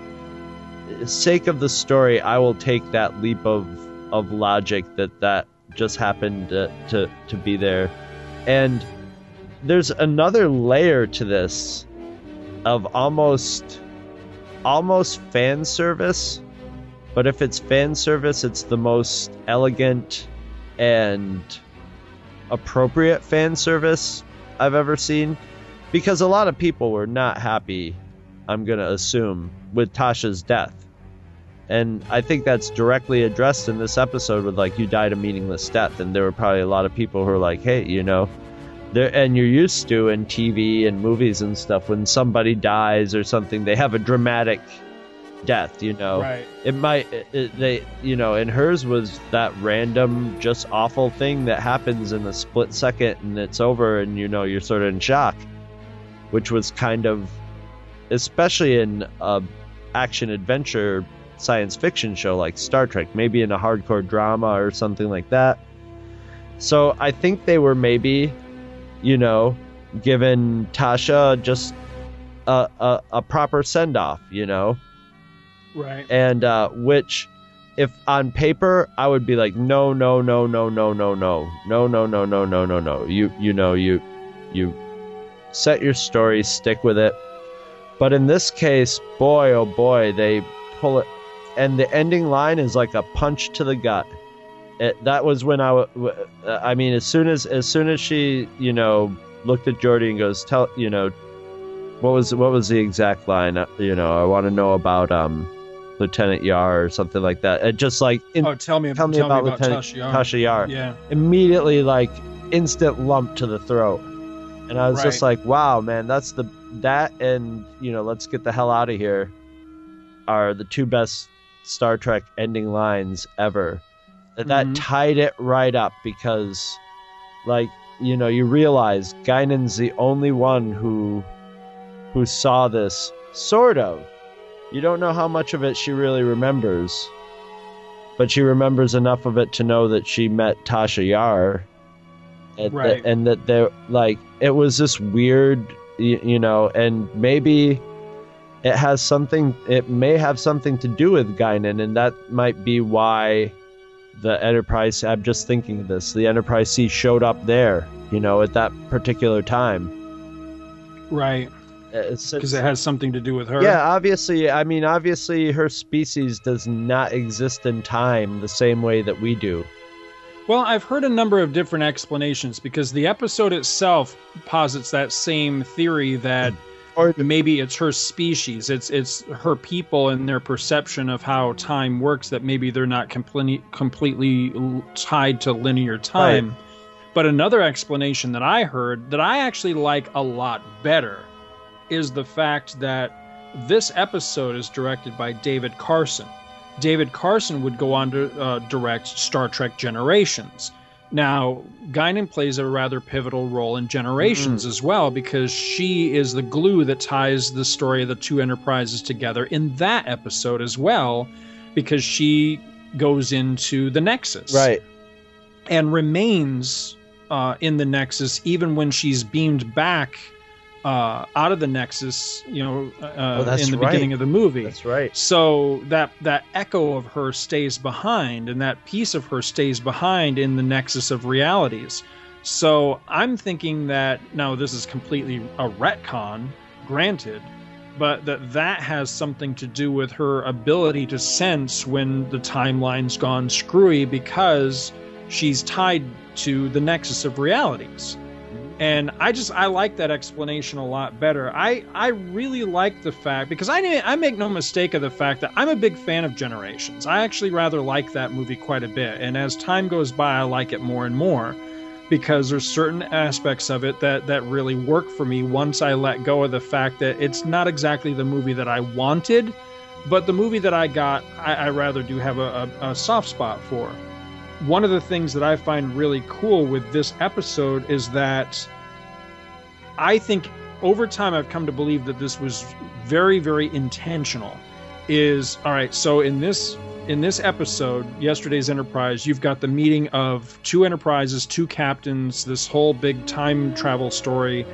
sake of the story, I will take that leap of of logic that that just happened to to, to be there, and there's another layer to this of almost almost fan service, but if it's fan service, it's the most elegant and appropriate fan service I've ever seen because a lot of people were not happy I'm going to assume, with Tasha's death. And I think that's directly addressed in this episode with like you died a meaningless death and there were probably a lot of people who are like, "Hey, you know, there and you're used to in TV and movies and stuff when somebody dies or something, they have a dramatic death, you know. Right. It might it, it, they you know, and hers was that random just awful thing that happens in a split second and it's over and you know you're sort of in shock, which was kind of especially in a action adventure science fiction show like Star Trek, maybe in a hardcore drama or something like that. So I think they were maybe, you know, giving Tasha just a a, a proper send off, you know, Right. and uh, which. If on paper I would be like no no no no no no no no no no no no no no you you know you you set your story stick with it but in this case, boy, oh boy, they pull it, and the ending line is like a punch to the gut. It, that was when I, I mean, as soon as as soon as she, you know, looked at Geordi and goes, "Tell, you know, what was what was the exact line? Uh, You know, I want to know about um, Lieutenant Yar or something like that. It just like, in, oh, tell me, tell me about, Lieutenant Tasha Yar. Tasha Yar. Yeah. Immediately, like instant lump to the throat, and I was just like, wow, man, that's the that and you know, let's get the hell out of here. Are the two best Star Trek ending lines ever. That that Mhm. tied it right up because, like, you know, you realize Guinan's the only one who who saw this sort of. You don't know how much of it she really remembers, but she remembers enough of it to know that she met Tasha Yar, and Right. that, and that there like it was this weird, you, you know, and maybe it has something. It may have something to do with Guinan, and that might be why the Enterprise. I'm just thinking of this. The Enterprise C showed up there, you know, at that particular time. Right. Uh, because it has something to do with her. yeah, obviously. I mean, obviously, her species does not exist in time the same way that we do. Well, I've heard a number of different explanations because the episode itself posits that same theory that hmm. maybe it's her species, it's it's her people and their perception of how time works that maybe they're not completely completely tied to linear time. But another explanation that I heard that I actually like a lot better is the fact that this episode is directed by David Carson. David Carson would go on to uh, direct Star Trek Generations. Now, Guinan plays a rather pivotal role in Generations as well because she is the glue that ties the story of the two enterprises together in that episode as well because she goes into the Nexus Right. and remains uh, in the Nexus even when she's beamed back uh, out of the Nexus, you know, uh, Oh, in the right. beginning of the movie. That's right. So that that echo of her stays behind, and that piece of her stays behind in the nexus of realities. So I'm thinking that now this is completely a retcon, granted, but that that has something to do with her ability to sense when the timeline's gone screwy because she's tied to the nexus of realities. And I just I like that explanation a lot better. I I really like the fact because I I make no mistake of the fact that I'm a big fan of Generations. I actually rather like that movie quite a bit, and as time goes by, I like it more and more because there's certain aspects of it that that really work for me once I let go of the fact that it's not exactly the movie that I wanted, but the movie that I got, I, I rather do have a, a, a soft spot for one of the things that I find really cool with this episode is that I think over time I've come to believe that this was very, very intentional. Is all right, so in this in this episode, yesterday's Enterprise, you've got the meeting of two enterprises, two captains, this whole big time travel story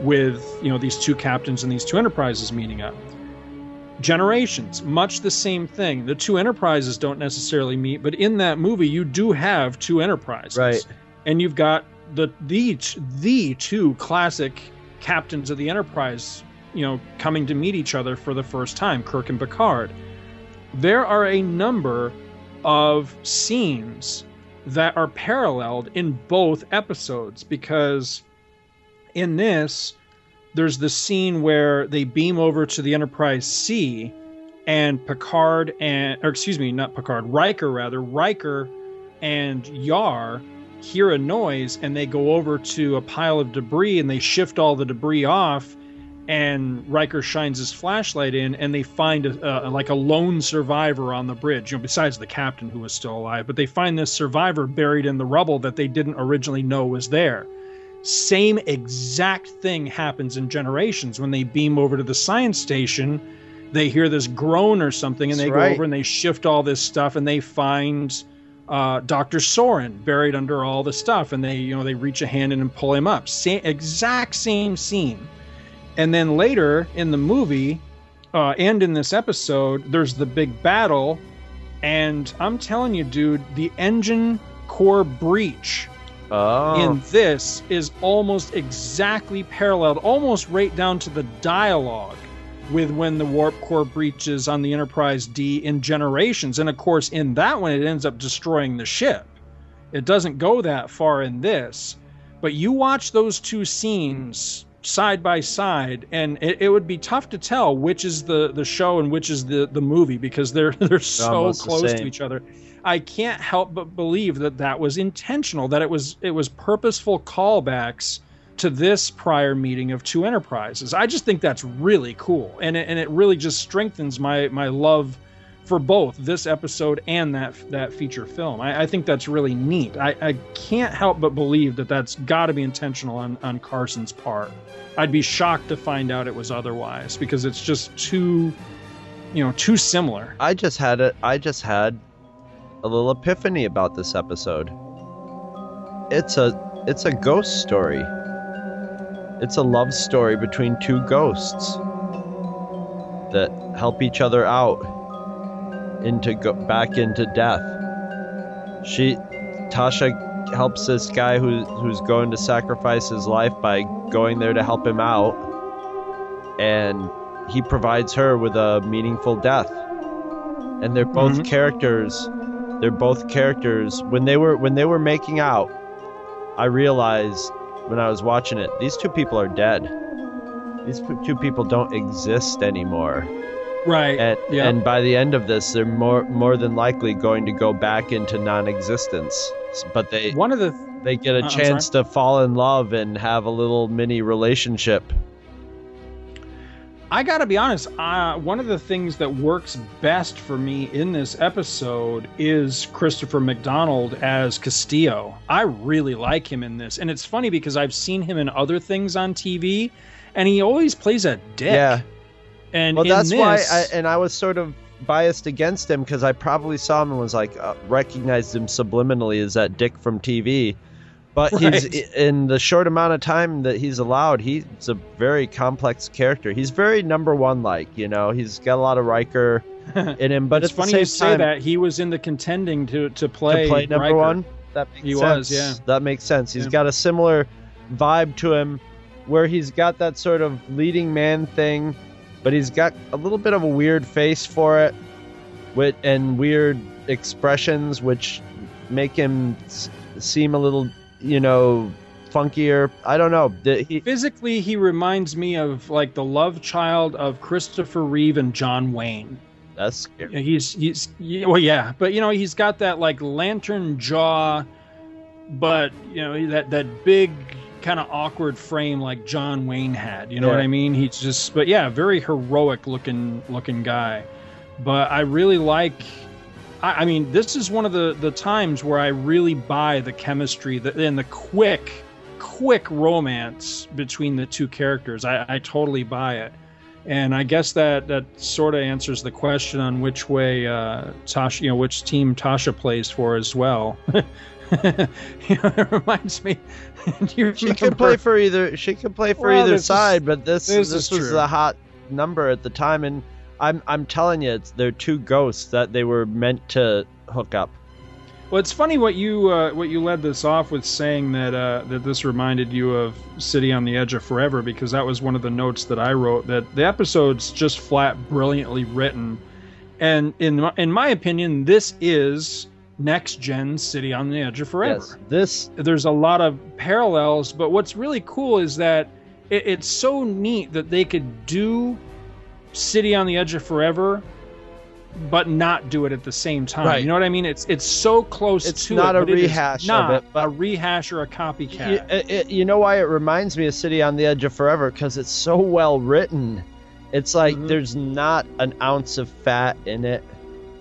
with, you know, these two captains and these two enterprises meeting up generations much the same thing. The two enterprises don't necessarily meet but in that movie you do have two enterprises. Right. And you've got the the the two classic captains of the enterprise you know coming to meet each other for the first time kirk and picard. There are a number of scenes that are paralleled in both episodes because in this there's the scene where they beam over to the Enterprise C, and Picard and, or excuse me, not Picard, Riker rather, Riker and Yar hear a noise and they go over to a pile of debris and they shift all the debris off and Riker shines his flashlight in and they find a, a, like a lone survivor on the bridge you know besides the captain who was still alive but they find this survivor buried in the rubble that they didn't originally know was there same exact thing happens in generations when they beam over to the science station. They hear this groan or something, and That's they right. go over and they shift all this stuff, and they find uh, Doctor Soran buried under all the stuff, and they you know they reach a hand in and pull him up. Same exact same scene, and then later in the movie uh, and in this episode, there's the big battle, and I'm telling you, dude, the engine core breach Oh. in this is almost exactly paralleled, almost right down to the dialogue with when the warp core breaches on the Enterprise D in Generations. And of course, in that one, it ends up destroying the ship. It doesn't go that far in this. But you watch those two scenes side by side, and it, it would be tough to tell which is the, the show and which is the, the movie because they're they're so almost close to each other. I can't help but believe that that was intentional, that it was it was purposeful callbacks to this prior meeting of two enterprises. I just think that's really cool, and it, and it really just strengthens my my love for both this episode and that that feature film. I, I think that's really neat. I, I can't help but believe that that's got to be intentional on on Carson's part. I'd be shocked to find out it was otherwise because it's just too, you know, too similar. I just had it. I just had a little epiphany about this episode. It's a it's a ghost story. It's a love story between two ghosts that help each other out into go back into death. She Tasha helps this guy who who's going to sacrifice his life by going there to help him out and he provides her with a meaningful death. And they're both Mhm. characters they're both characters. When they were when they were making out i realized when i was watching it these two people are dead. These two people don't exist anymore. Right. and, yeah. and by the end of this they're more more than likely going to go back into non-existence. But they One of the they get a Uh, chance to fall in love and have a little mini relationship I gotta be honest. Uh, one of the things that works best for me in this episode is Christopher McDonald as Castillo. I really like him in this, and it's funny because I've seen him in other things on TV, and he always plays a dick. yeah And well that's this, why I, and i was sort of biased against him because i probably saw him and was like uh, recognized him subliminally as that dick from tv but he's in the short amount of time that he's allowed he's a very complex character he's very number one like you know he's got a lot of riker in him but it's at the funny same you say time that he was in the contending to to play to play number Riker. one that makes He sense was, yeah. that makes sense He's Yeah. got a similar vibe to him where he's got that sort of leading man thing but he's got a little bit of a weird face for it with and weird expressions which make him s- seem a little you know funkier. I don't know. He, Physically, he reminds me of like the love child of Christopher Reeve and John Wayne. That's scary. He's he's well, yeah, but you know he's got that like lantern jaw, but you know that that big kind of awkward frame like John Wayne had. You know Yeah. what I mean? He's just, but yeah, very heroic looking looking guy. But I really like. I, I mean, this is one of the the times where I really buy the chemistry that and the quick, quick romance between the two characters. I, I totally buy it. And I guess that that sort of answers the question on which way uh, Tasha, you know, which team Tasha plays for as well. you know, it reminds me. she could play for either. She could play for Well, either this is- side, but this this this, is was the hot number at the time, and I'm I'm telling you, it's they're two ghosts that they were meant to hook up. Well, it's funny what you uh, what you led this off with saying that uh, that this reminded you of City on the Edge of Forever because that was one of the notes that I wrote that the episode's just flat brilliantly written, and in my, in my opinion, this is next gen City on the Edge of Forever. Yes, this There's a lot of parallels, but what's really cool is that it, it's so neat that they could do City on the Edge of Forever but not do it at the same time. Right. You know what I mean? It's it's so close It's to not it, a but it rehash of not it, a rehash or a copycat. It- you know why it reminds me of City on the Edge of Forever? Because it's so well written. It's like Mm-hmm. there's not an ounce of fat in it.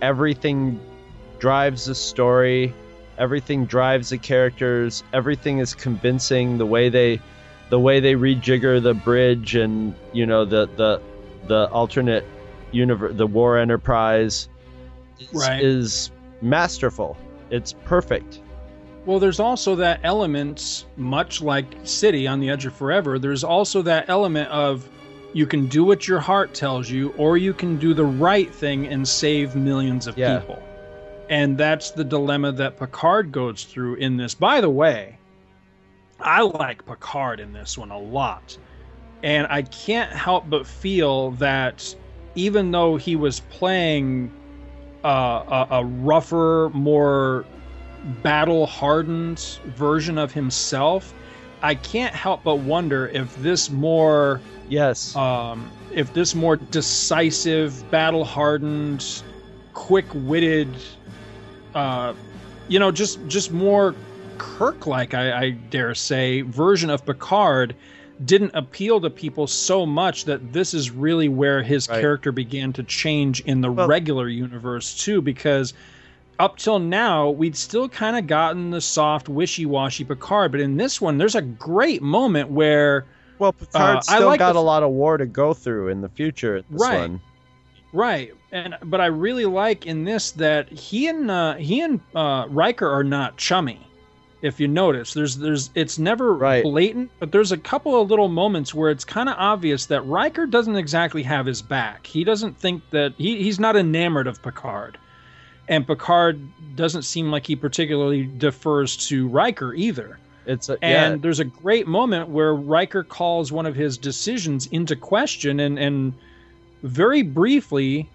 Everything drives the story. Everything drives the characters. Everything is convincing. The way they, the way they rejigger the bridge, and you know the the the alternate universe, the War Enterprise, is, Right. is masterful. It's perfect. Well, there's also that element, much like City on the Edge of Forever, there's also that element of you can do what your heart tells you, or you can do the right thing and save millions of Yeah. people. And that's the dilemma that Picard goes through in this. By the way, I like Picard in this one a lot. And I can't help but feel that even though he was playing uh, a, a rougher, more battle hardened version of himself, I can't help but wonder if this more yes. um, if this more decisive, battle hardened, quick witted, uh, you know, just just more Kirk like I, I dare say version of Picard didn't appeal to people so much that this is really where his Right. character began to change in the Well- regular universe too because up till now we'd still kind of gotten the soft wishy-washy Picard but in this one there's a great moment where Well, Picard Uh, I still like got the a lot of war to go through in the future. This Right. One. Right, and but I really like in this that he and uh, he and uh, Riker are not chummy. If you notice, there's there's it's never Right. blatant, but there's a couple of little moments where it's kind of obvious that Riker doesn't exactly have his back. He doesn't think that he, he's not enamored of Picard, and Picard doesn't seem like he particularly defers to Riker either. It's a, And yeah, there's a great moment where Riker calls one of his decisions into question, and and very briefly,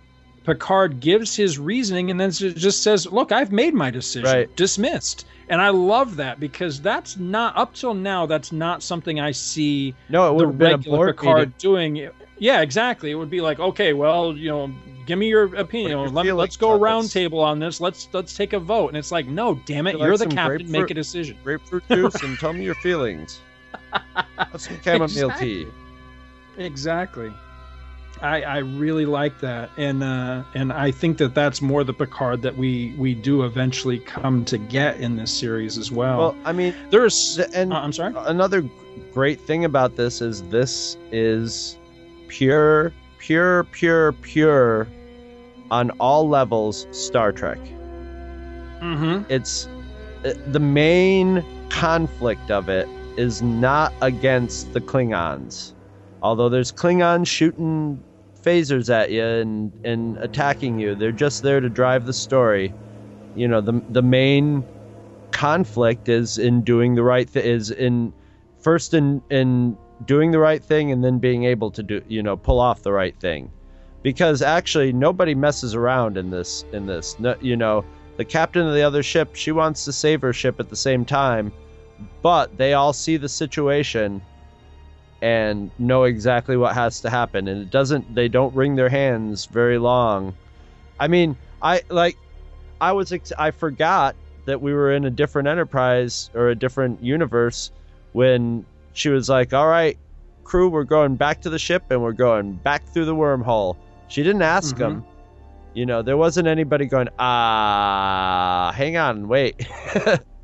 Picard gives his reasoning, and then just says, "Look, I've made my decision. Right. Dismissed." And I love that because that's not up till now. That's not something I see no, it would the have been regular Picard doing. Yeah, exactly. It would be like, okay, well, you know, give me your opinion. Your Let, let's go on round table on this. Let's let's take a vote. And it's like, no, damn it, you you're like the captain. Make a decision. grapefruit juice and tell me your feelings. Let's have some chamomile tea. Exactly. I I really like that, and uh, and I think that that's more the Picard that we we do eventually come to get in this series as well. Well, I mean, There's and uh, I'm sorry. another great thing about this is this is pure, pure, pure, pure on all levels Star Trek. Mm-hmm. It's uh, the main conflict of it is not against the Klingons. Although there's Klingons shooting phasers at you and, and attacking you, they're just there to drive the story. You know, the the main conflict is in doing the right thing is in first in in doing the right thing and then being able to do you know pull off the right thing. Because actually nobody messes around in this in this. No, you know the captain of the other ship she wants to save her ship at the same time but they all see the situation and know exactly what has to happen. And it doesn't they don't wring their hands very long. I mean i like i was ex- i forgot that we were in a different enterprise or a different universe when she was like all right crew we're going back to the ship and we're going back through the wormhole. She didn't ask Mhm. them you know there wasn't anybody going ah hang on wait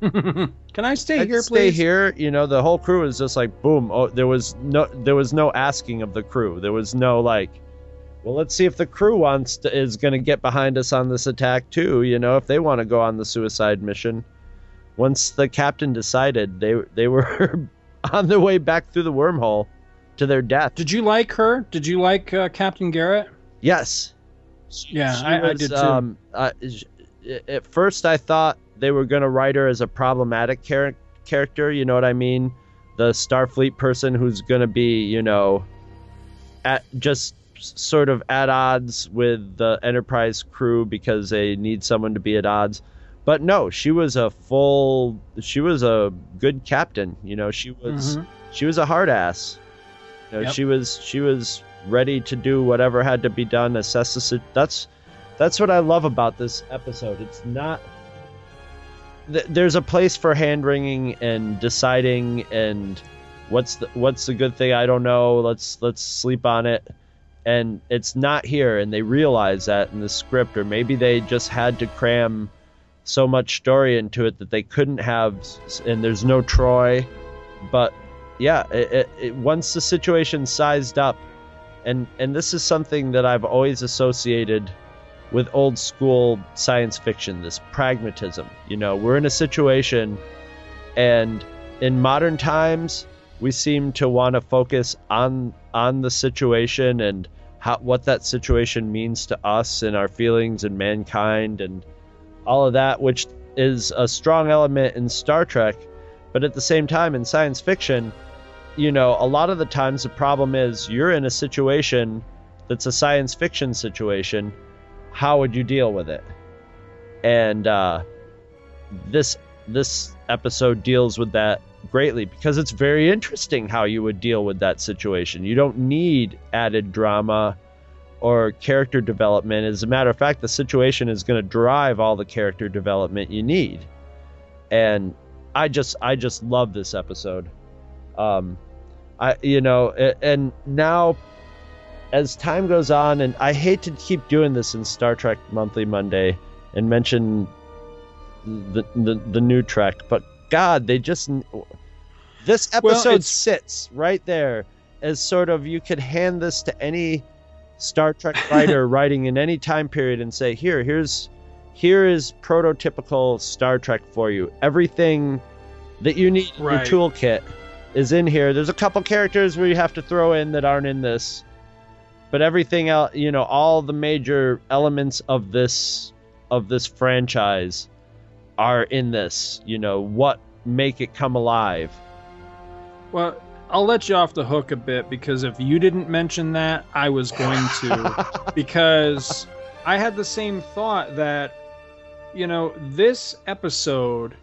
Can I stay I'd here, stay please? here. You know, the whole crew was just like boom. Oh, there was no, there was no asking of the crew. There was no like, well, let's see if the crew wants to is going to get behind us on this attack too. You know, if they want to go on the suicide mission. Once the captain decided, they they were on their way back through the wormhole to their death. Did you like her? Did you like uh, Captain Garrett? Yes. Yeah, She I, I did too. Um, uh, at first, I thought they were going to write her as a problematic char- character. You know what I mean? The Starfleet person who's going to be, you know, at just sort of at odds with the Enterprise crew because they need someone to be at odds. But no, she was a full. She was a good captain. You know, she was. Mhm. She was a hard ass. You know, Yep. she was. She was ready to do whatever had to be done. Assess the. That's. That's what I love about this episode. It's not. th- There's a place for hand wringing and deciding and what's the what's the good thing. I don't know. Let's let's sleep on it. And it's not here, and they realize that in the script, or maybe they just had to cram so much story into it that they couldn't have. And there's no Troi, but yeah, it, it, it, once the situation sized up, and and this is something that I've always associated with old school science fiction. This pragmatism, you know, we're in a situation, and in modern times, we seem to want to focus on on the situation and how what that situation means to us and our feelings and mankind and all of that, which is a strong element in Star Trek. But at the same time, in science fiction, you know, a lot of the times the problem is you're in a situation that's a science fiction situation. How would you deal with it? And uh, this this episode deals with that greatly because it's very interesting how you would deal with that situation. You don't need added drama or character development. As a matter of fact, the situation is going to drive all the character development you need. And I just I just love this episode. Um I you know and now as time goes on and I hate to keep doing this in Star Trek Monthly Monday and mention the the, the new Trek, but god, they just this episode it's- sits right there as sort of you could hand this to any Star Trek writer writing in any time period and say, "Here, here's here is prototypical Star Trek for you. Everything that you need in your toolkit is in here. There's a couple characters where you have to throw in that aren't in this, but everything else, you know, all the major elements of this of this franchise are in this. You know, what make it come alive. Well, I'll let you off the hook a bit because if you didn't mention that, I was going to. because I had the same thought that, you know, this episode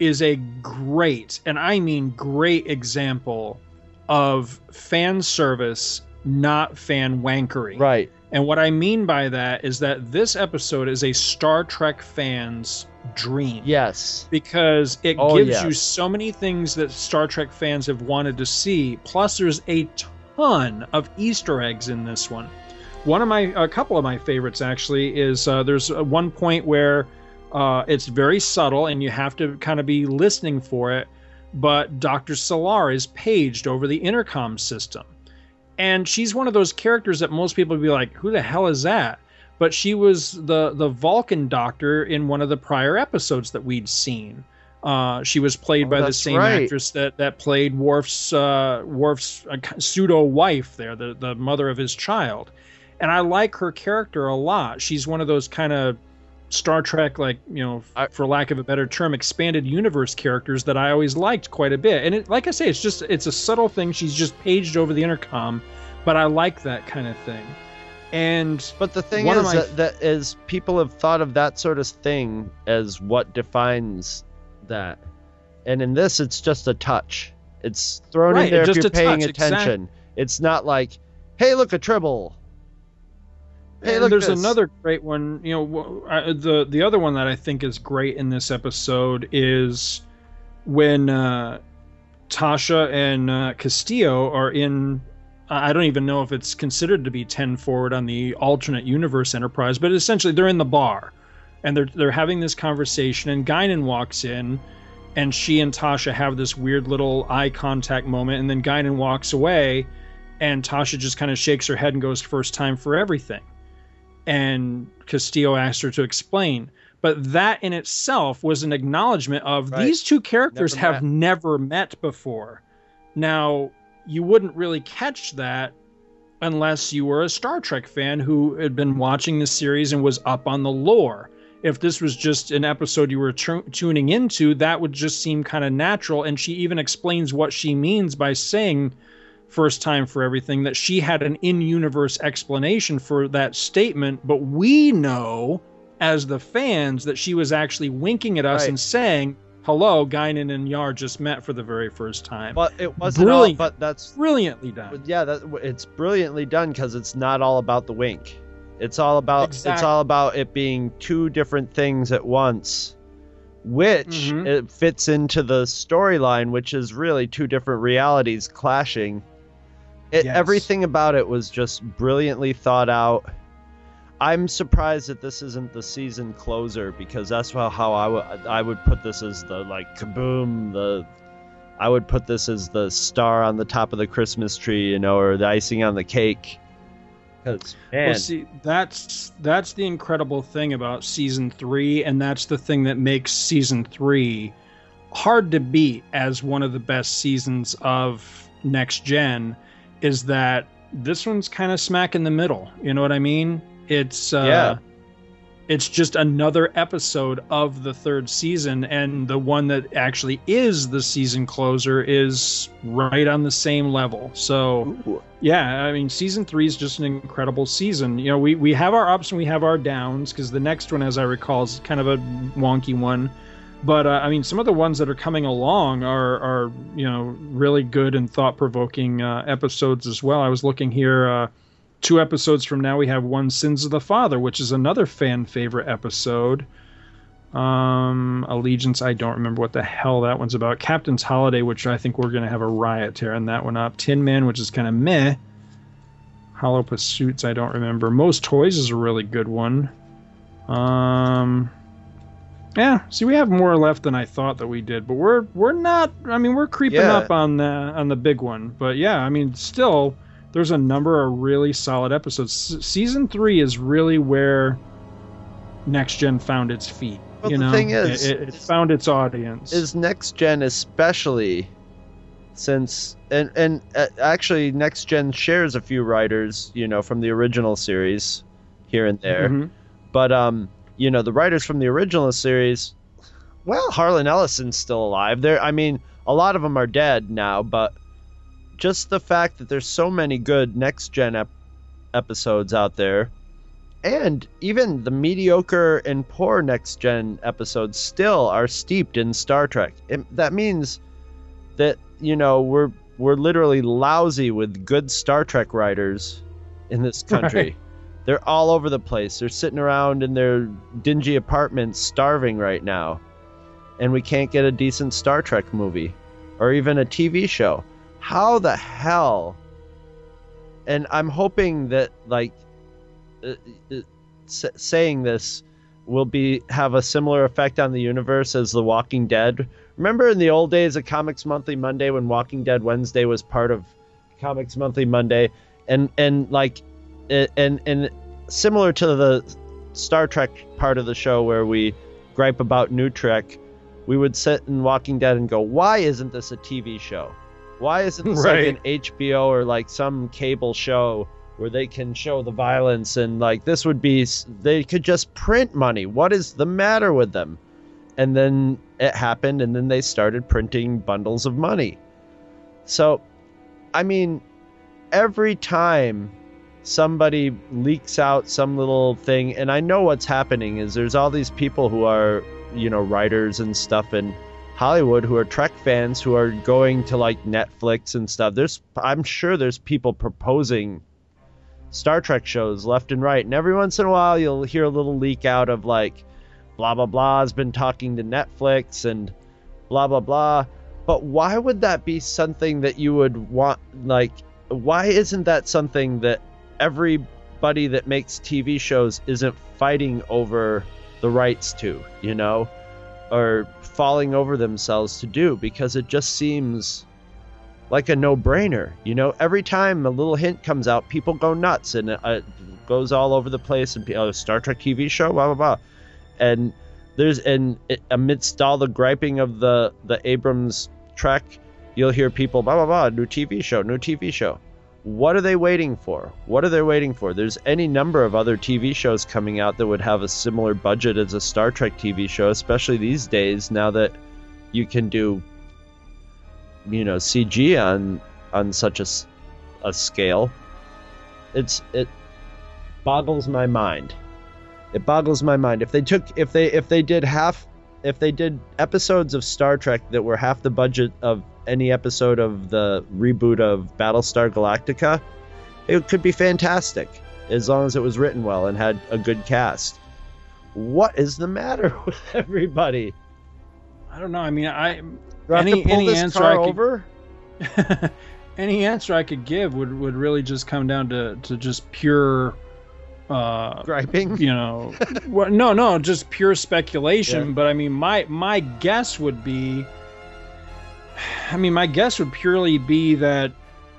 is a great, and I mean great example of fan service, not fan wankery. Right. And what I mean by that is that this episode is a Star Trek fan's dream Yes. because it Oh, gives yes. you so many things that Star Trek fans have wanted to see. Plus, there's a ton of Easter eggs in this one. One of my, a couple of my favorites actually is uh, there's uh, one point where uh, it's very subtle and you have to kind of be listening for it. But Dr. Selar is paged over the intercom system. And she's one of those characters that most people would be like, who the hell is that? But she was the the Vulcan doctor in one of the prior episodes that we'd seen. Uh, she was played Oh, by the same right. actress that that played Worf's uh, Worf's uh, pseudo wife there, the the mother of his child. And I like her character a lot. She's one of those kind of Star Trek, like you know, f- for lack of a better term, expanded universe characters that I always liked quite a bit. And it, like I say, it's just it's a subtle thing. She's just paged over the intercom, but I like that kind of thing. And But the thing is my- that, that is people have thought of that sort of thing as what defines that. And in this, it's just a touch. It's thrown Right, in there if you're paying touch, attention. It's not like, hey, look a tribble. Hey, look there's this. another great one. You know, the the other one that I think is great in this episode is when uh, Tasha and uh, Castillo are in. I don't even know if it's considered to be ten forward on the alternate universe Enterprise, but essentially they're in the bar, and they're they're having this conversation, and Guinan walks in, and she and Tasha have this weird little eye contact moment, and then Guinan walks away, and Tasha just kind of shakes her head and goes, "First time for everything." And Castillo asked her to explain. But that in itself was an acknowledgement of Right. these two characters Never have never met before. Now, you wouldn't really catch that unless you were a Star Trek fan who had been watching the series and was up on the lore. If this was just an episode you were tu- tuning into, that would just seem kind of natural. And she even explains what she means by saying first time for everything that she had an in-universe explanation for that statement but we know as the fans that she was actually winking at us Right. and saying hello Guinan and Yar just met for the very first time But it wasn't Brilliant. all. But that's brilliantly done yeah, that it's brilliantly done because it's not all about the wink. It's all about it's all about it being two different things at once, which Mhm. it fits into the storyline, which is really two different realities clashing. It, Yes. Everything about it was just brilliantly thought out. I'm surprised that this isn't the season closer because that's how, how I would I would put this as the like kaboom the I would put this as the star on the top of the Christmas tree, you know, or the icing on the cake. Because man, Well, see, that's that's the incredible thing about season three, and that's the thing that makes season three hard to beat as one of the best seasons of next gen. Is that this one's kind of smack in the middle? You know what I mean? It's uh, Yeah. It's just another episode of the third season, and the one that actually is the season closer is right on the same level. So, yeah, I mean, season three is just an incredible season. You know, we, we have our ups and we have our downs because the next one, as I recall, is kind of a wonky one. But uh, I mean, some of the ones that are coming along are are you know really good and thought provoking uh, episodes as well. I was looking here. Uh, two episodes from now, we have one Sins of the Father, which is another fan favorite episode. Um, Allegiance, I don't remember what the hell that one's about. Captain's Holiday, which I think we're gonna have a riot tearing that one up. Tin Man, which is kind of meh. Hollow Pursuits, I don't remember. Most Toys is a really good one. Um, yeah. See, we have more left than I thought that we did, but we're we're not. I mean, we're creeping Yeah. up on the on the big one. But yeah, I mean, still, there's a number of really solid episodes. S- season three is really where next gen found its feet. Well, you the know, thing is- it, it, it found its audience. is next gen especially since and and uh, actually next gen shares a few writers, you know, from the original series here and there. Mhm. But um, you know, the writers from the original series, well, Harlan Ellison's still alive. There, I mean, a lot of them are dead now, but just the fact that there's so many good next gen ep- episodes out there, and even the mediocre and poor next gen episodes still are steeped in Star Trek. It, that means that you know we're we're literally lousy with good Star Trek writers in this country. Right. They're all over the place. They're sitting around in their dingy apartments starving right now. And we can't get a decent Star Trek movie or even a TV show. How the hell? And I'm hoping that like uh, uh, saying this will be have a similar effect on the universe as The Walking Dead. Remember in the old days of Comics Monthly Monday when Walking Dead Wednesday was part of Comics Monthly Monday and and like and and similar to the Star Trek part of the show where we gripe about New Trek, we would sit in Walking Dead and go, "Why isn't this a TV show? Why isn't this Right. like an HBO or like some cable show where they can show the violence and like this would be they could just print money. What is the matter with them?" And then it happened and then they started printing bundles of money. So, I mean, every time somebody leaks out some little thing and i know what's happening is there's all these people who are you know writers and stuff in Hollywood who are Trek fans who are going to like Netflix and stuff. There's I'm sure there's people proposing Star Trek shows left and right. And every once in a while you'll hear a little leak out of like blah blah blah has been talking to Netflix and blah blah blah. But why would that be something that you would want like why isn't that something that everybody that makes TV shows isn't fighting over the rights to, you know? Or falling over themselves to do because it just seems like a no-brainer. You know, every time a little hint comes out, people go nuts and it, it goes all over the place. And oh, Star Trek TV show, blah blah blah, and there's and amidst all the griping of the the Abrams Trek, you'll hear people blah blah blah, new TV show, new TV show. What are they waiting for? What are they waiting for? There's any number of other TV shows coming out that would have a similar budget as a Star Trek TV show, especially these days now that you can do you know CG on on such a, a scale. It's it boggles my mind. It boggles my mind. If they took if they if they did half if they did episodes of Star Trek that were half the budget of any episode of the reboot of Battlestar Galactica, it could be fantastic as long as it was written well and had a good cast. What is the matter with everybody? I don't know. I mean, I Do I have any any answer I could, over? any answer I could give would would really just come down to to just pure uh griping you know well, no no just pure speculation Yeah. but i mean my my guess would be i mean my guess would purely be that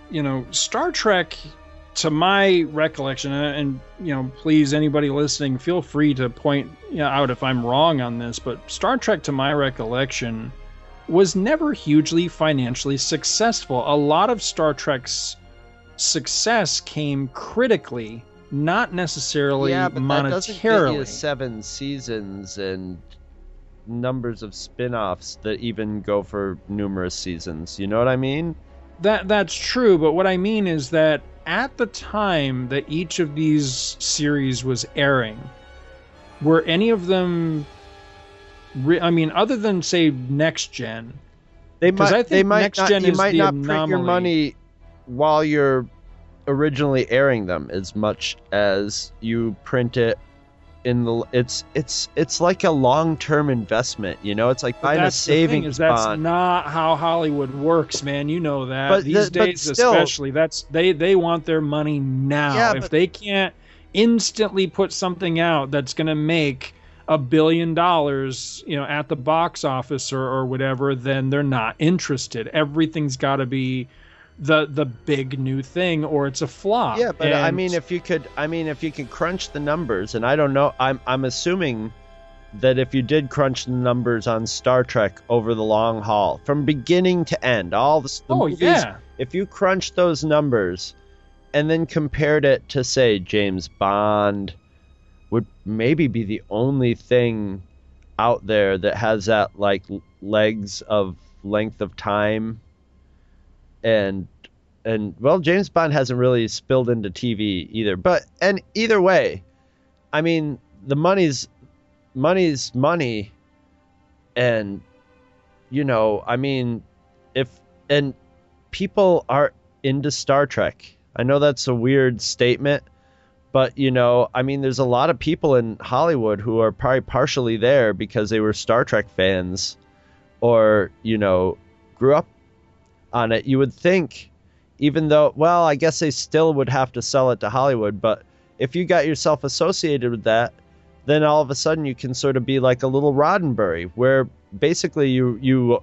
you know star trek to my recollection and, you know please anybody listening feel free to point out if i'm wrong on this but star trek to my recollection was never hugely financially successful a lot of star trek's success came critically not necessarily monetarily. yeah, but that doesn't get you monetarily. seven seasons and numbers of spin-offs that even go for numerous seasons. You know what I mean? That that's true, but what I mean is that at the time that each of these series was airing, were any of them? Re- I mean, other than say Next Gen, They might. I they might Next not. Gen you is might the not print your money while you're originally airing them as much as you print it in the. It's it's it's like a long-term investment. You know, it's like buying a the thing, savings is that's bond. not how Hollywood works, man. You know that. But These the- days, still- especially, that's they they want their money now. Yeah, if but- they can't instantly put something out that's going to make a billion dollars, you know, at the box office or, or whatever, then they're not interested. Everything's got to be the the big new thing, or it's a flop. Yeah, but I mean, if you could, I mean, if you could crunch the numbers, and I don't know, I'm I'm assuming that if you did crunch the numbers on Star Trek over the long haul, from beginning to end, all the, the Oh, movies, yeah. if you crunch those numbers and then compared it to say James Bond, would maybe be the only thing out there that has that like legs of length of time and and well James Bond hasn't really spilled into TV either but and either way I mean the money's money's money and you know I mean if and people are into Star Trek. I know that's a weird statement but you know I mean there's a lot of people in Hollywood who are probably partially there because they were Star Trek fans or you know grew up on it you would think even though well i guess they still would have to sell it to hollywood but if you got yourself associated with that then all of a sudden you can sort of be like a little roddenberry where basically you you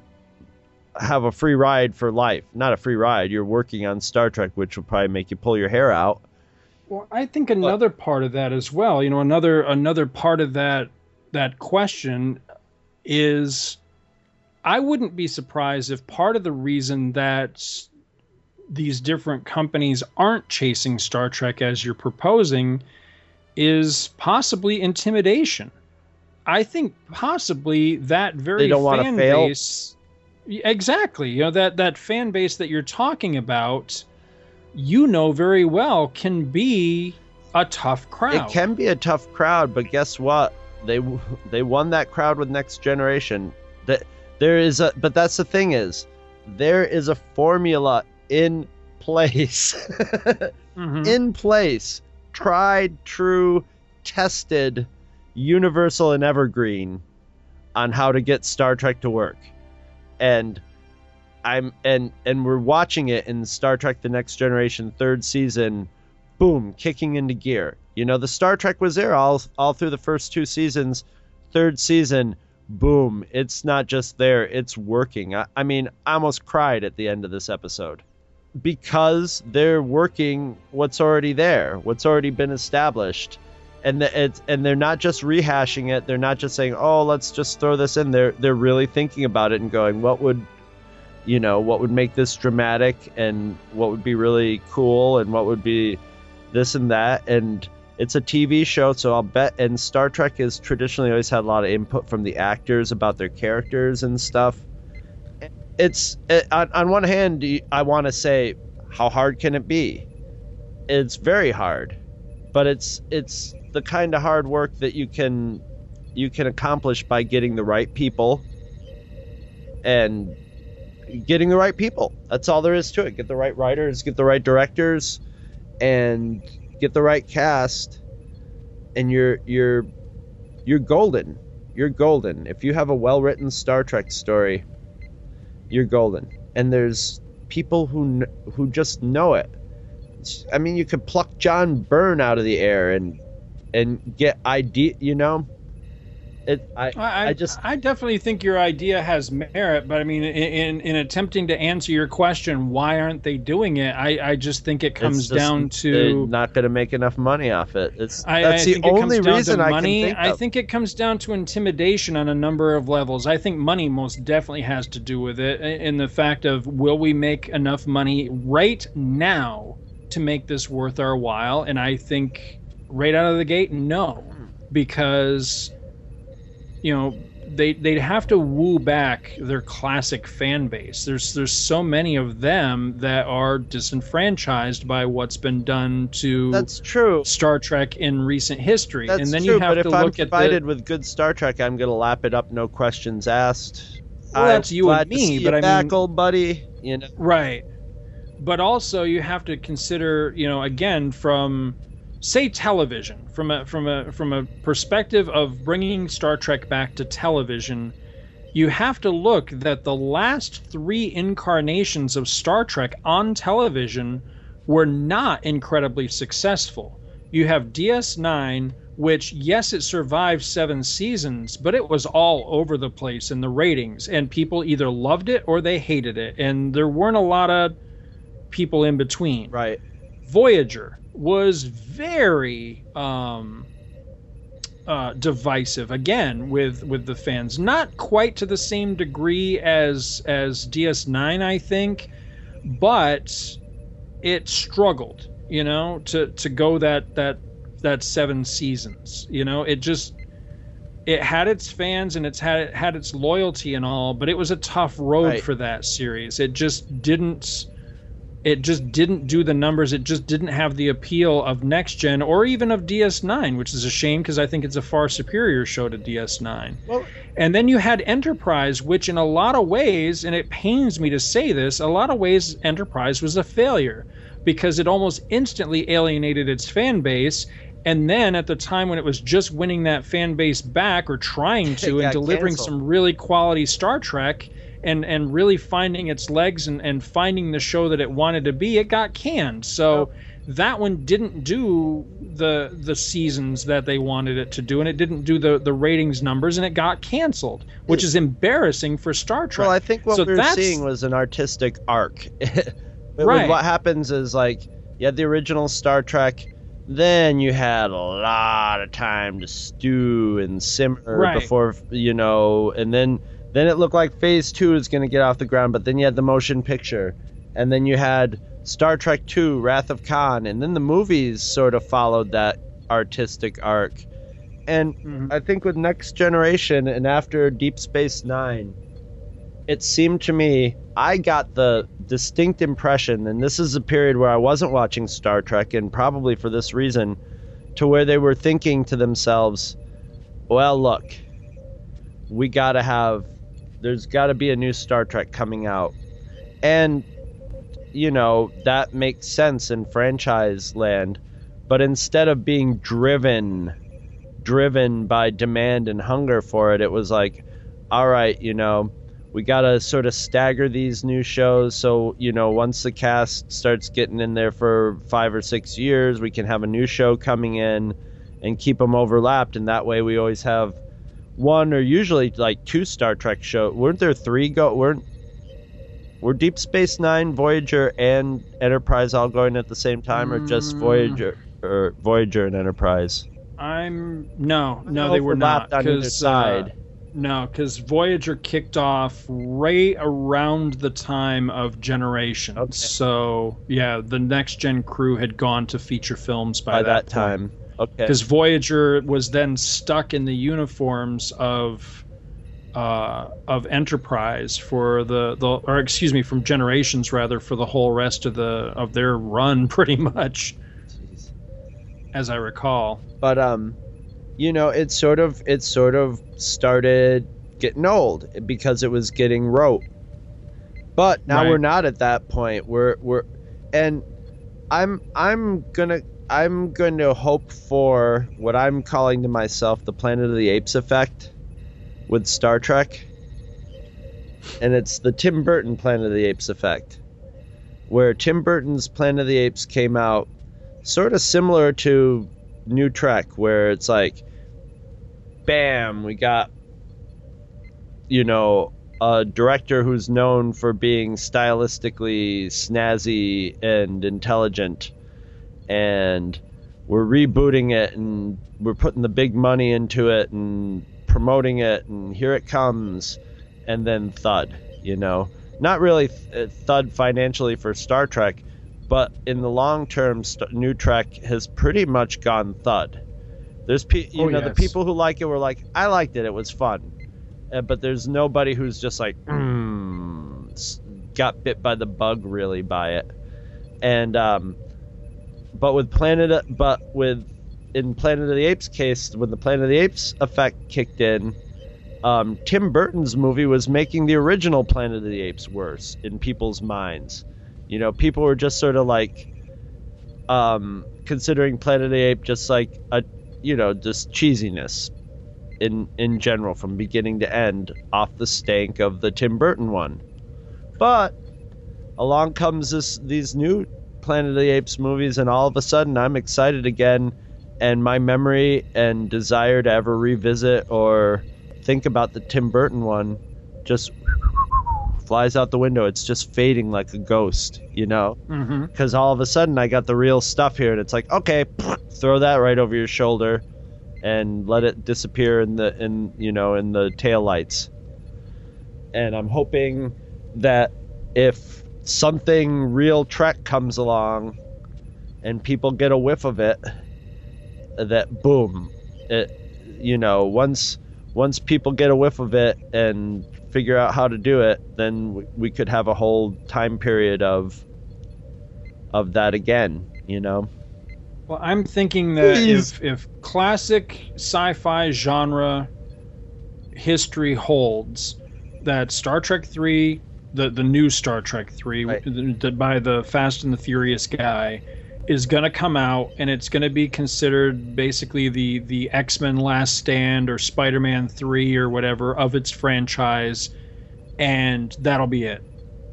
have a free ride for life. Not a free ride you're working on star trek which will probably make you pull your hair out. Well, I think another part of that as well, you know, another another part of that that question is I wouldn't be surprised if part of the reason that these different companies aren't chasing Star Trek as you're proposing is possibly intimidation. I think possibly that very They don't fail? base exactly, you know that that fan base that you're talking about you know very well can be a tough crowd. It can be a tough crowd, but guess what? They they won that crowd with Next Generation. That There is a, but that's the thing is, there is a formula in place, Mhm. in place, tried, true, tested, universal and evergreen on how to get Star Trek to work. And I'm and and we're watching it in Star Trek the Next Generation third season, boom, kicking into gear. You know, the Star Trek was there all all through the first two seasons. Third season, boom, it's not just there, it's working. I, I mean, I almost cried at the end of this episode because they're working what's already there, what's already been established. And the, it's and they're not just rehashing it. They're not just saying, "Oh, let's just throw this in." They're they're really thinking about it and going, "What would, you know, what would make this dramatic, and what would be really cool, and what would be this and that." And it's a TV show, so I'll bet. And Star Trek has traditionally always had a lot of input from the actors about their characters and stuff. It's it, on, on one hand, I want to say, how hard can it be? It's very hard, but it's it's the kind of hard work that you can you can accomplish by getting the right people and getting the right people. That's all there is to it. Get the right writers, get the right directors, and get the right cast, and you're you're you're golden. You're golden. If you have a well-written Star Trek story, you're golden. And there's people who who just know it. I mean, you could pluck John Byrne out of the air and and get idea. You know, it. I I, I just I definitely think your idea has merit, but I mean, in, in in attempting to answer your question, why aren't they doing it? I, I just think it comes just- down they're to not going to make enough money off it. It's I, that's the only reason I money. can think I of. think it comes down to intimidation on a number of levels. I think money most definitely has to do with it, in the fact of will we make enough money right now to make this worth our while? And I think right out of the gate, no, hmm. because you know they they'd have to woo back their classic fan base. There's there's so many of them that are disenfranchised by what's been done to That's true. Star Trek in recent history. That's and then true, you have but to if I'm look at provided the with good Star Trek, I'm going to lap it up, no questions asked. Well, I'm that's you and me, but I back, mean- old buddy. You know, Right. But also you have to consider, you know, again from say television, from a from a from a perspective of bringing Star Trek back to television, you have to look that the last 3 incarnations of Star Trek on television were not incredibly successful. You have DS9 which yes it survived 7 seasons, but it was all over the place in the ratings and people either loved it or they hated it and there weren't a lot of people in between. Right. Voyager was very um, uh, divisive again with with the fans. Not quite to the same degree as as DS9, I think, but it struggled. You know, to to go that that that seven seasons. You know, it just it had its fans and it's had it had its loyalty and all, but it was a tough road Right. for that series. It just didn't it just didn't do the numbers. It just didn't have the appeal of Next Gen or even of DS9, which is a shame because I think it's a far superior show to DS9. Well- and then you had Enterprise, which in a lot of ways, and it pains me to say this, a lot of ways Enterprise was a failure because it almost instantly alienated its fan base. And then at the time when it was just winning that fan base back or trying to and delivering canceled. some really quality Star Trek and and really finding its legs and, and finding the show that it wanted to be, it got canned. So that one didn't do the the seasons that they wanted it to do, and it didn't do the the ratings numbers, and it got canceled, which is embarrassing for Star Trek. Well, I think what So we were seeing was an artistic arc. Right. What happens is like you had the original Star Trek, then you had a lot of time to stew and simmer Right. before you know, and then then it looked like Phase Two is going to get off the ground, but then you had the motion picture, and then you had Star Trek Two: Wrath of Khan, and then the movies sort of followed that artistic arc. And Mm-hmm. I think with Next Generation and after Deep Space Nine, it seemed to me I got the distinct impression, and this is a period where I wasn't watching Star Trek, and probably for this reason, to where they were thinking to themselves, well, look, we got to have there's got to be a new Star Trek coming out, and you know that makes sense in franchise land. But instead of being driven, driven by demand and hunger for it, it was like, all right, you know, we got to sort of stagger these new shows. So, you know, once the cast starts getting in there for five or six years, we can have a new show coming in and keep them overlapped. And that way we always have one or usually like two Star Trek shows. Weren't there three go? Weren't were Deep Space Nine, Voyager, and Enterprise all going at the same time, or just Mm. Voyager or Voyager and Enterprise? I'm no, no, they were not on either because side. no, because Voyager kicked off right around the time of Generation. Okay. So yeah, the next gen crew had gone to feature films by, By that, that time, okay. Because Voyager was then stuck in the uniforms of uh, of Enterprise for the, the or excuse me from Generations rather for the whole rest of the of their run pretty much, as I recall. but um you know it sort of it sort of started getting old because it was getting rote but now Right. we're not at that point we're we're and i'm i'm gonna i'm going to hope for what i'm calling to myself the planet of the apes effect with star trek. And it's the tim burton planet of the apes effect where tim burton's planet of the apes came out sort of similar to New Trek, where it's like, bam, we got, you know, a director who's known for being stylistically snazzy and intelligent, and we're rebooting it and we're putting the big money into it and promoting it, and here it comes, and then thud, you know. Not really th- thud financially for Star Trek, but in the long term, st- New Trek has pretty much gone thud. There's pe- you Oh, know the people who like it were like, I liked it, it was fun, uh, but there's nobody who's just like, mm, got bit by the bug really by it, and um, but with Planet, but with in Planet of the Apes case, when the Planet of the Apes effect kicked in, um, Tim Burton's movie was making the original Planet of the Apes worse in people's minds. You know, people were just sort of like um, considering Planet of the Apes just like a, you know, just cheesiness in in general from beginning to end off the stank of the Tim Burton one. But along comes this these new Planet of the Apes movies, and all of a sudden I'm excited again, and my memory and desire to ever revisit or think about the Tim Burton one just flies out the window. It's just fading like a ghost, you know? Mm-hmm. Because all of a sudden I got the real stuff here, and it's like, okay, throw that right over your shoulder, and let it disappear in the in you know in the tail lights. And I'm hoping that if something real Trek comes along, and people get a whiff of it, that boom, it you know once once people get a whiff of it and figure out how to do it, then we, we could have a whole time period of of that again. You know. Well, I'm thinking that Please. if if classic sci-fi genre history holds, that Star Trek three, the the new Star Trek three, th- th- by the Fast and the Furious guy, is going to come out, and it's going to be considered basically the the X Men Last Stand or Spider Man three or whatever of its franchise, and that'll be it.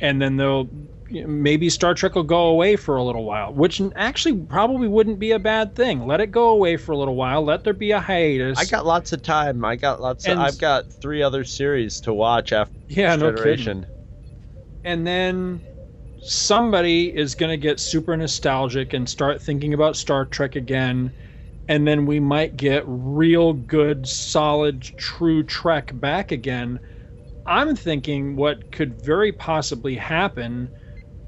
And then they'll maybe Star Trek will go away for a little while, which actually probably wouldn't be a bad thing. Let it go away for a little while. Let there be a hiatus. I got lots of time. I got lots. Of, And- I've got three other series to watch after Yeah, no Generation. And then somebody is going to get super nostalgic and start thinking about Star Trek again. And then we might get real good, solid, true Trek back again. I'm thinking what could very possibly happen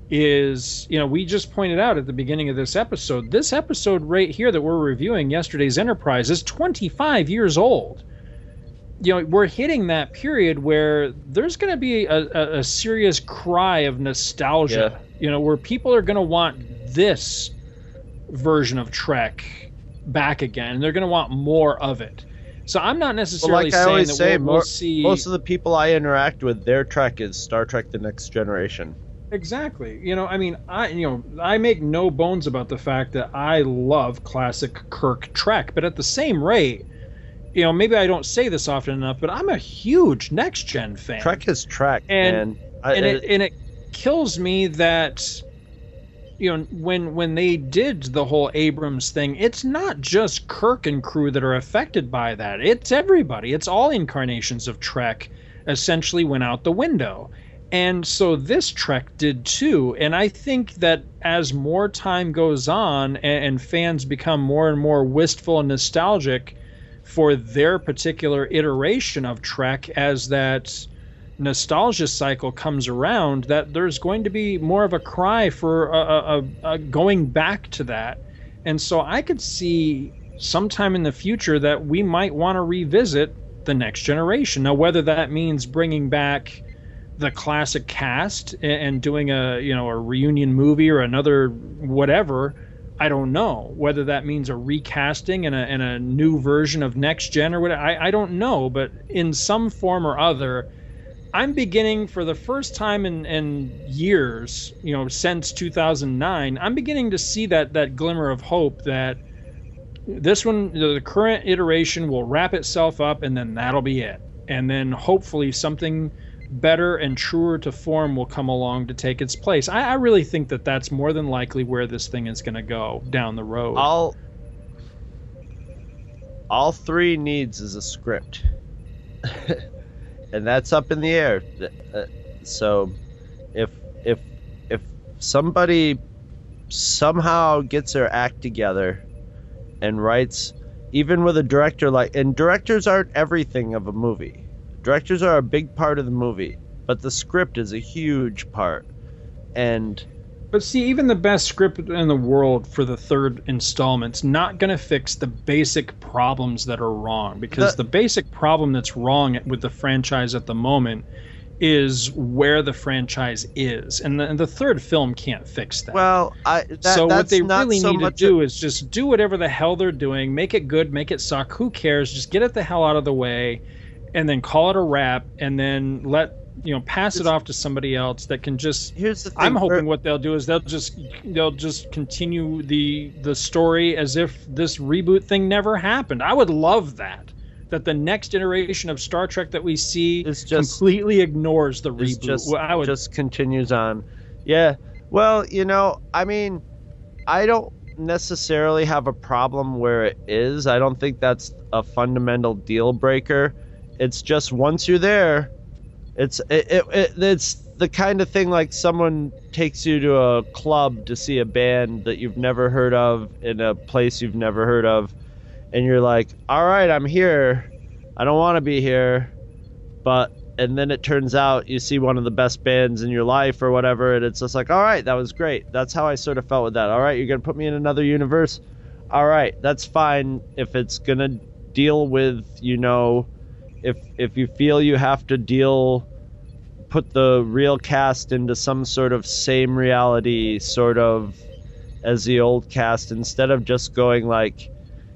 is, you know, we just pointed out at the beginning of this episode, this episode right here that we're reviewing, yesterday's Enterprise, is 25 years old you know we're hitting that period where there's going to be a, a, a serious cry of nostalgia yeah. you know where people are going to want this version of trek back again and they're going to want more of it So I'm not Well, necessarily like I saying always that say, we'll, mo- we'll see most of the people I interact with, their trek is Star Trek: The Next Generation. Exactly. You know, I mean, I you know, I make no bones about the fact that I love classic Kirk Trek, but at the same rate, you know, maybe I don't say this often enough, but I'm a huge next gen fan. Trek is Trek, and. I- and it and it kills me that you know when when they did the whole Abrams thing, it's not just Kirk and crew that are affected by that. It's everybody. It's all incarnations of Trek essentially went out the window. And so this Trek did too. And I think that as more time goes on and, and fans become more and more wistful and nostalgic for their particular iteration of Trek as that nostalgia cycle comes around, that there's going to be more of a cry for a, a, a, going back to that. And so I could see sometime in the future that we might want to revisit the next generation. Now, whether that means bringing back the classic cast and doing a you know a reunion movie or another whatever, I don't know. Whether that means a recasting and a, and a new version of next gen or what, I, I don't know. But in some form or other, I'm beginning for the first time in, in years, you know, since 2009, I'm beginning to see that that glimmer of hope that this one, the current iteration, will wrap itself up, and then that'll be it. And then hopefully something better and truer to form will come along to take its place. I, I really think that that's more than likely where this thing is going to go down the road. All all three needs is a script, and that's up in the air. Uh, So, if if if somebody somehow gets their act together and writes, even with a director like, and directors aren't everything of a movie. Directors are a big part of the movie, but the script is a huge part. And But see, even the best script in the world for the third installment's not going to fix the basic problems that are wrong. Because The- the, basic problem that's wrong with the franchise at the moment is where the franchise is, and the, and the third film can't fix that. well, I that, so what they really so need to do is just do whatever the hell they're doing, make it good, make it suck. Who cares? Just get it the hell out of the way, and then call it a wrap, and then let you know pass it off to somebody else that can just. Here's the thing. I'm hoping what they'll do is they'll just they'll just continue the the story as if this reboot thing never happened. I would love that. That the next iteration of Star Trek that we see is just- completely ignores the reboot. just Well, I would just continues on. Yeah. Well, you know, I mean, I don't necessarily have a problem where it is. I don't think that's a fundamental deal breaker. It's just once you're there, it's it, it, it it's the kind of thing like someone takes you to a club to see a band that you've never heard of in a place you've never heard of and you're like, "All right, I'm here. I don't want to be here." But and then it turns out you see one of the best bands in your life or whatever and it's just like all right that was great that's how i sort of felt with that all right you're gonna put me in another universe all right that's fine if it's gonna deal with you know if if you feel you have to deal put the real cast into some sort of same reality sort of as the old cast instead of just going like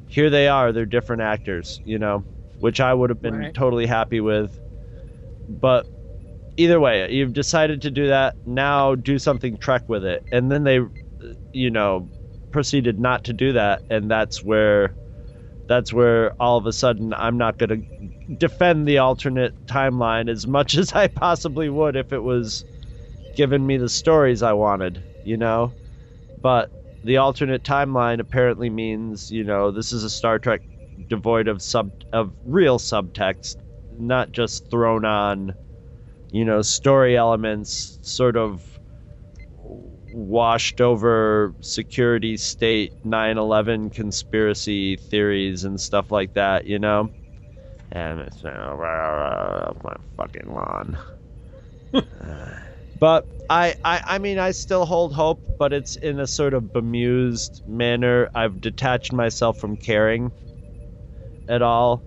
here they are they're different actors you know which i would have been Right. totally happy with but either way you've decided to do that now do something trek with it and then they you know proceeded not to do that and that's where that's where all of a sudden i'm not going to defend the alternate timeline as much as i possibly would if it was giving me the stories i wanted you know? But the alternate timeline apparently means you know this is a star trek devoid of sub of real subtext not just thrown on you know story elements sort of washed over security state 9-11 conspiracy theories and stuff like that you know and it's uh, my fucking lawn. But I, I i mean i still hold hope but it's in a sort of bemused manner. I've detached myself from caring at all.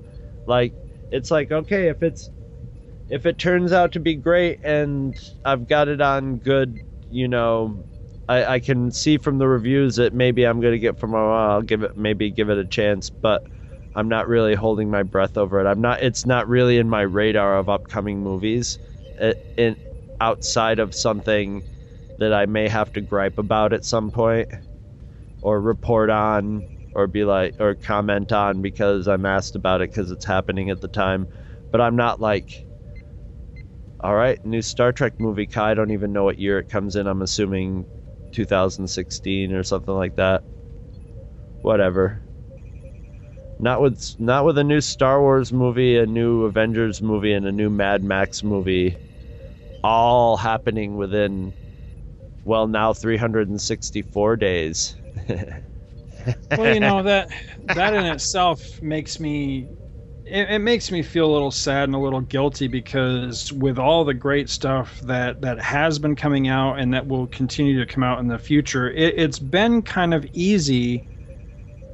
Like it's like okay if it's if it turns out to be great and i've got it on good you know i, I can see from the reviews that maybe i'm going to get from oh, i'll give it maybe give it a chance but I'm not really holding my breath over it. I'm not. It's not really in my radar of upcoming movies. uh, in outside of something that I may have to gripe about at some point, or report on, or be like, or comment on because I'm asked about it because it's happening at the time. But I'm not like, all right, new Star Trek movie. Kai, I don't even know what year it comes in. I'm assuming 2016 or something like that. Whatever. Not with not with a new Star Wars movie, a new Avengers movie, and a new Mad Max movie, all happening within, well, now 364 days. well, you know that that in itself makes me it, it, makes me feel a little sad and a little guilty because with all the great stuff that that has been coming out and that will continue to come out in the future, it, it's been kind of easy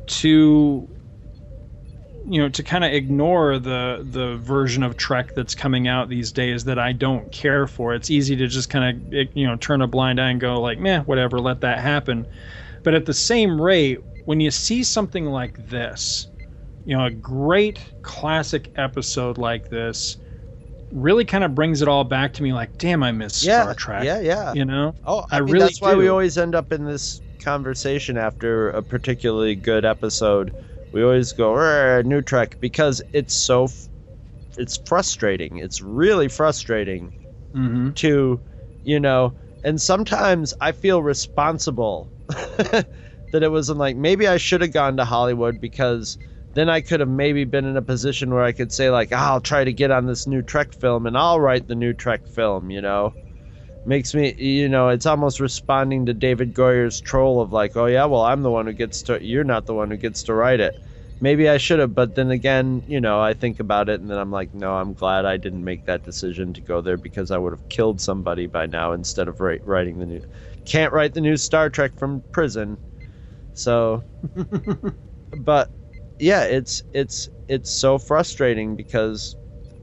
to you know to kind of ignore the the version of Trek that's coming out these days that I don't care for. It's easy to just kind of eh, you know turn a blind eye and go like, meh, whatever, let that happen. But at the same rate, when you see something like this, you know, a great classic episode like this really kind of brings it all back to me like, damn, I miss yeah, Star Trek. Yeah, yeah. You know? Oh, I, I mean, really that's why do. we always end up in this conversation after a particularly good episode we always go new trek because it's so f- it's frustrating it's really frustrating mm-hmm. to you know and sometimes i feel responsible that it wasn't like maybe i should have gone to hollywood because then i could have maybe been in a position where i could say like oh, i'll try to get on this new trek film and i'll write the new trek film you know makes me you know it's almost responding to david goyer's troll of like oh yeah well i'm the one who gets to you're not the one who gets to write it. Maybe i should have but then again you know i think about it and then i'm like no i'm glad i didn't make that decision to go there because i would have killed somebody by now instead of write, writing the new can't write the new star trek from prison. So but yeah it's it's it's so frustrating because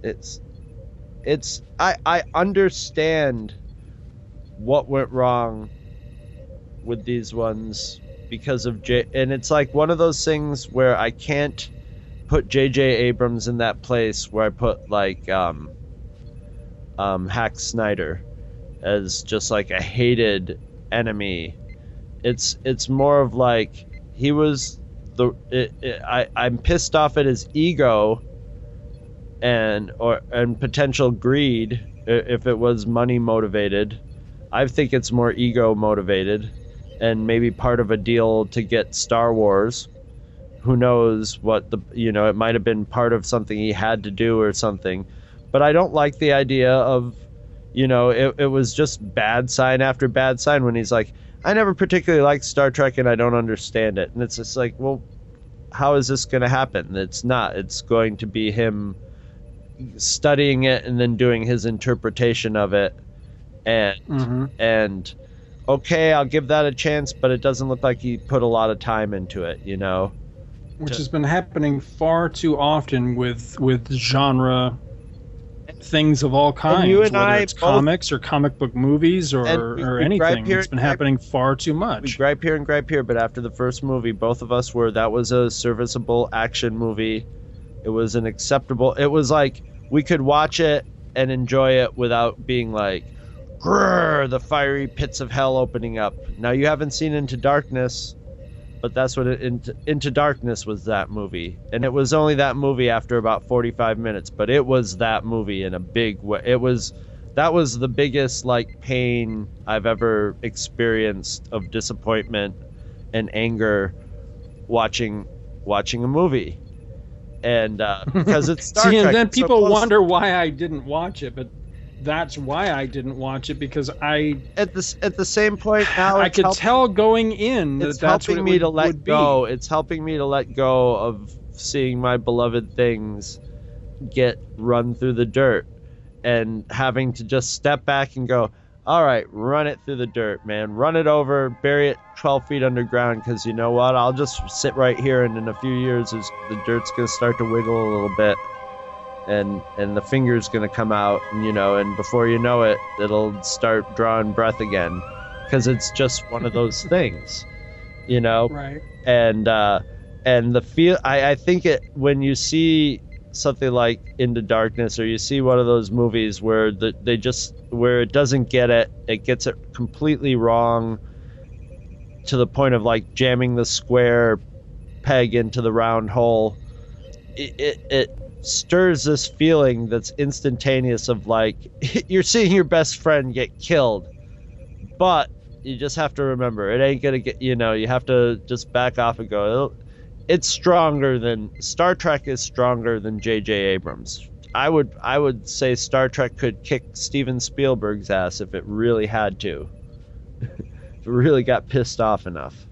it's it's i i understand what went wrong with these ones because of J and it's like one of those things where I can't put JJ Abrams in that place where I put like um um Hack Snyder as just like a hated enemy. It's it's more of like he was the it, it, I I'm pissed off at his ego and or and potential greed if it was money motivated I think it's more ego motivated and maybe part of a deal to get Star Wars. Who knows what the you know it might have been part of something he had to do or something, but I don't like the idea of you know it, it was just bad sign after bad sign when he's like I never particularly liked Star Trek and I don't understand it and it's just like well how is this going to happen? It's not. It's going to be him studying it and then doing his interpretation of it and mm-hmm. and okay, I'll give that a chance, but it doesn't look like he put a lot of time into it, you know. Which to, has been happening far too often with with genre things of all kinds, you and whether I it's both, comics or comic book movies or, we, or we anything. Here, it's been happening far too much. We gripe here and gripe here, but after the first movie, both of us were that was a serviceable action movie. It was an acceptable. It was like we could watch it and enjoy it without being like, Grrr, the fiery pits of hell opening up. Now you haven't seen Into Darkness, but that's what it, Into, Into Darkness was that movie, and it was only that movie after about 45 minutes, but it was that movie in a big way. It was that was the biggest like pain I've ever experienced of disappointment and anger watching watching a movie. And uh, because it's Star See, Trek, and then it's so people wonder why I didn't watch it, but that's why I didn't watch it because I at the at the same point now I could help- tell going in that it's that's helping me would, to let would be. go. It's helping me to let go of seeing my beloved things get run through the dirt and having to just step back and go, all right, run it through the dirt, man. Run it over, bury it 12 feet underground because you know what? I'll just sit right here and in a few years the dirt's going to start to wiggle a little bit. And, and the finger's gonna come out, and, you know, and before you know it, it'll start drawing breath again, because it's just one of those things, you know Right. and uh, and the feel I, I think it when you see something like Into Darkness or you see one of those movies where the, they just where it doesn't get it, it gets it completely wrong to the point of like jamming the square peg into the round hole. It, it, it stirs this feeling that's instantaneous of like you're seeing your best friend get killed, but you just have to remember it ain't gonna get you know you have to just back off and go oh, it's stronger than Star Trek is stronger than J.J. Abrams. I would I would say Star Trek could kick Steven Spielberg's ass if it really had to. if it really got pissed off enough.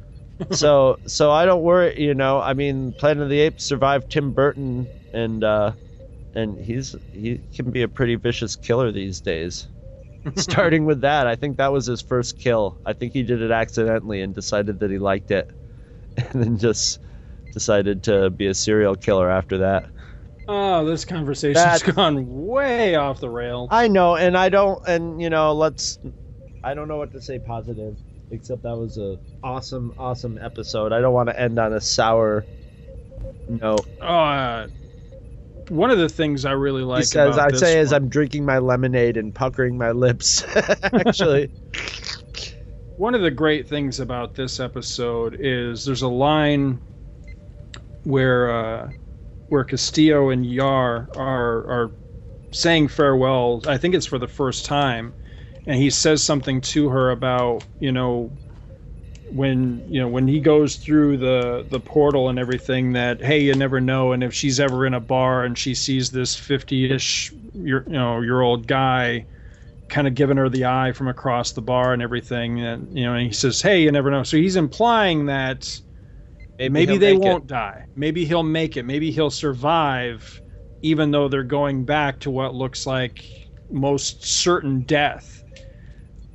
so so I don't worry, you know. I mean, Planet of the Apes survived Tim Burton and uh and he's he can be a pretty vicious killer these days. Starting with that, I think that was his first kill. I think he did it accidentally and decided that he liked it. and then just decided to be a serial killer after that. Oh, this conversation's has gone way off the rail. I know, and I don't, and you know, let's. I don't know what to say positive, except that was a awesome, awesome episode. I don't want to end on a sour note. Uh, one of the things I really like. He says, "I say one, as I'm drinking my lemonade and puckering my lips." Actually. one of the great things about this episode is there's a line where uh, where Castillo and Yar are are saying farewell. I think it's for the first time, and he says something to her about you know when you know when he goes through the the portal and everything that hey you never know and if she's ever in a bar and she sees this 50ish year you know year old guy kind of giving her the eye from across the bar and everything. And you know, and he says, "Hey, you never know." So he's implying that maybe, maybe they won't it. die. Maybe he'll make it. Maybe he'll survive, even though they're going back to what looks like most certain death.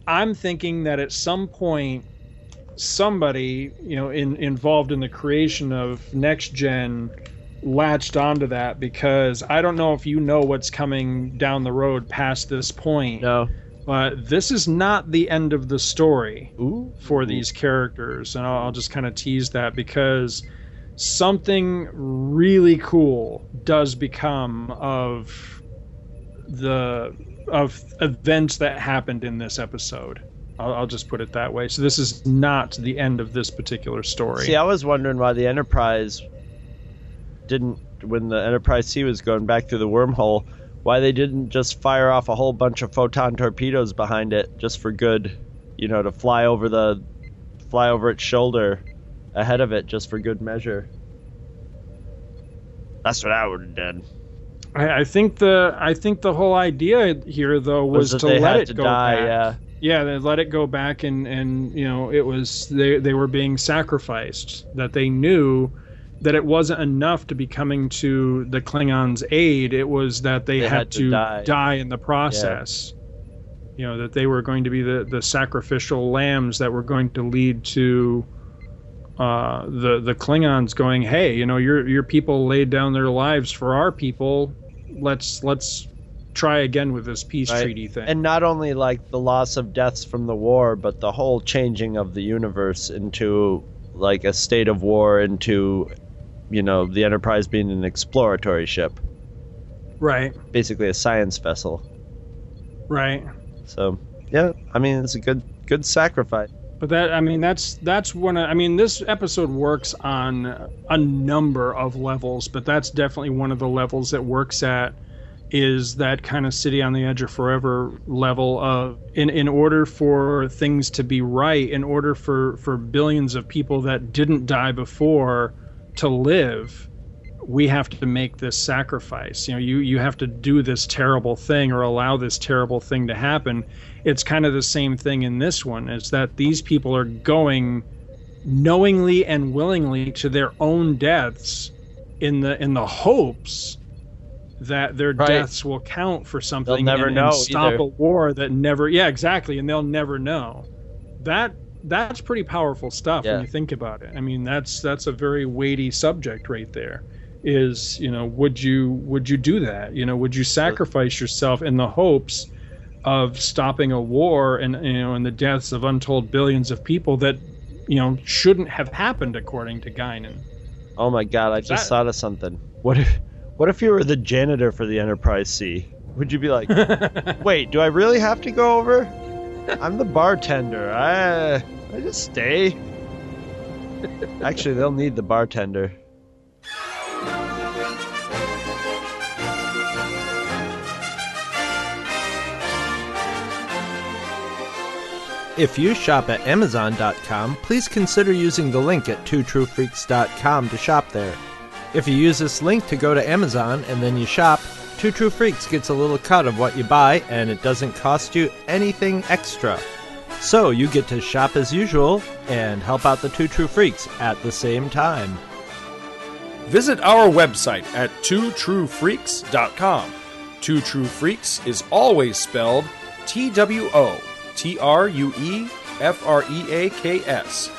I'm thinking that at some point, somebody, you know, in, involved in the creation of next gen latched onto that because I don't know if you know what's coming down the road past this point. No. But this is not the end of the story Ooh. for these characters. And I'll, I'll just kind of tease that because something really cool does become of the of events that happened in this episode. I'll, I'll, just put it that way. So this is not the end of this particular story. See, I was wondering why the Enterprise didn't when the Enterprise C was going back through the wormhole, why they didn't just fire off a whole bunch of photon torpedoes behind it just for good, you know, to fly over the fly over its shoulder ahead of it just for good measure. That's what I would have done. I, I, think the I think the whole idea here though was, was to let it to go die, back. Yeah. Yeah, they let it go back and and you know it was they they were being sacrificed that they knew that it wasn't enough to be coming to the Klingons' aid. It was that they, they had, had, to, to die. die. in the process. Yeah. You know that they were going to be the, the sacrificial lambs that were going to lead to uh, the the Klingons going, hey, you know, your your people laid down their lives for our people. Let's let's try again with this peace right. treaty thing. And not only like the loss of deaths from the war, but the whole changing of the universe into like a state of war into you know, the Enterprise being an exploratory ship. Right. Basically a science vessel. Right. So, yeah, I mean, it's a good good sacrifice. But that I mean that's that's one of, I mean this episode works on a number of levels, but that's definitely one of the levels that works at is that kind of city on the edge of forever level of in in order for things to be right, in order for for billions of people that didn't die before to live, we have to make this sacrifice. You know, you you have to do this terrible thing or allow this terrible thing to happen. It's kind of the same thing in this one is that these people are going knowingly and willingly to their own deaths in the in the hopes that their right. deaths will count for something they'll never and, know and stop either. a war that never yeah exactly and they'll never know that that's pretty powerful stuff yeah. when you think about it. I mean, that's that's a very weighty subject right there. Is you know, would you would you do that? You know, would you sacrifice yourself in the hopes of stopping a war and you know and the deaths of untold billions of people that you know shouldn't have happened according to Guinan? Oh my god, I just that- thought of something. What if what if you were the janitor for the Enterprise C? Would you be like, "Wait, do I really have to go over? I'm the bartender. I I just stay." Actually, they'll need the bartender. If you shop at Amazon.com, please consider using the link at twotruefreaks.com to shop there. If you use this link to go to Amazon and then you shop, Two True Freaks gets a little cut of what you buy and it doesn't cost you anything extra. So you get to shop as usual and help out the Two True Freaks at the same time. Visit our website at twotruefreaks.com. Two True Freaks is always spelled T W O T R U E F R E A K S.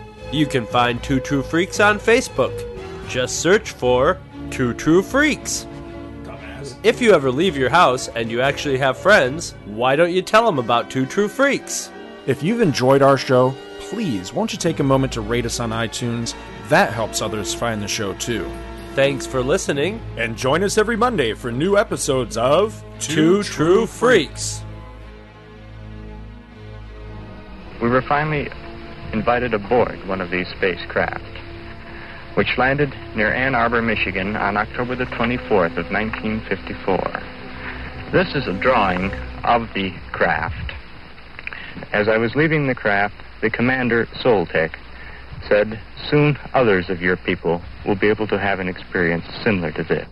You can find Two True Freaks on Facebook. Just search for Two True Freaks. If you ever leave your house and you actually have friends, why don't you tell them about Two True Freaks? If you've enjoyed our show, please won't you take a moment to rate us on iTunes? That helps others find the show too. Thanks for listening. And join us every Monday for new episodes of Two True Freaks. We were finally invited aboard one of these spacecraft, which landed near Ann Arbor, Michigan on October the 24th of 1954. This is a drawing of the craft. As I was leaving the craft, the commander, Soltec, said, Soon others of your people will be able to have an experience similar to this.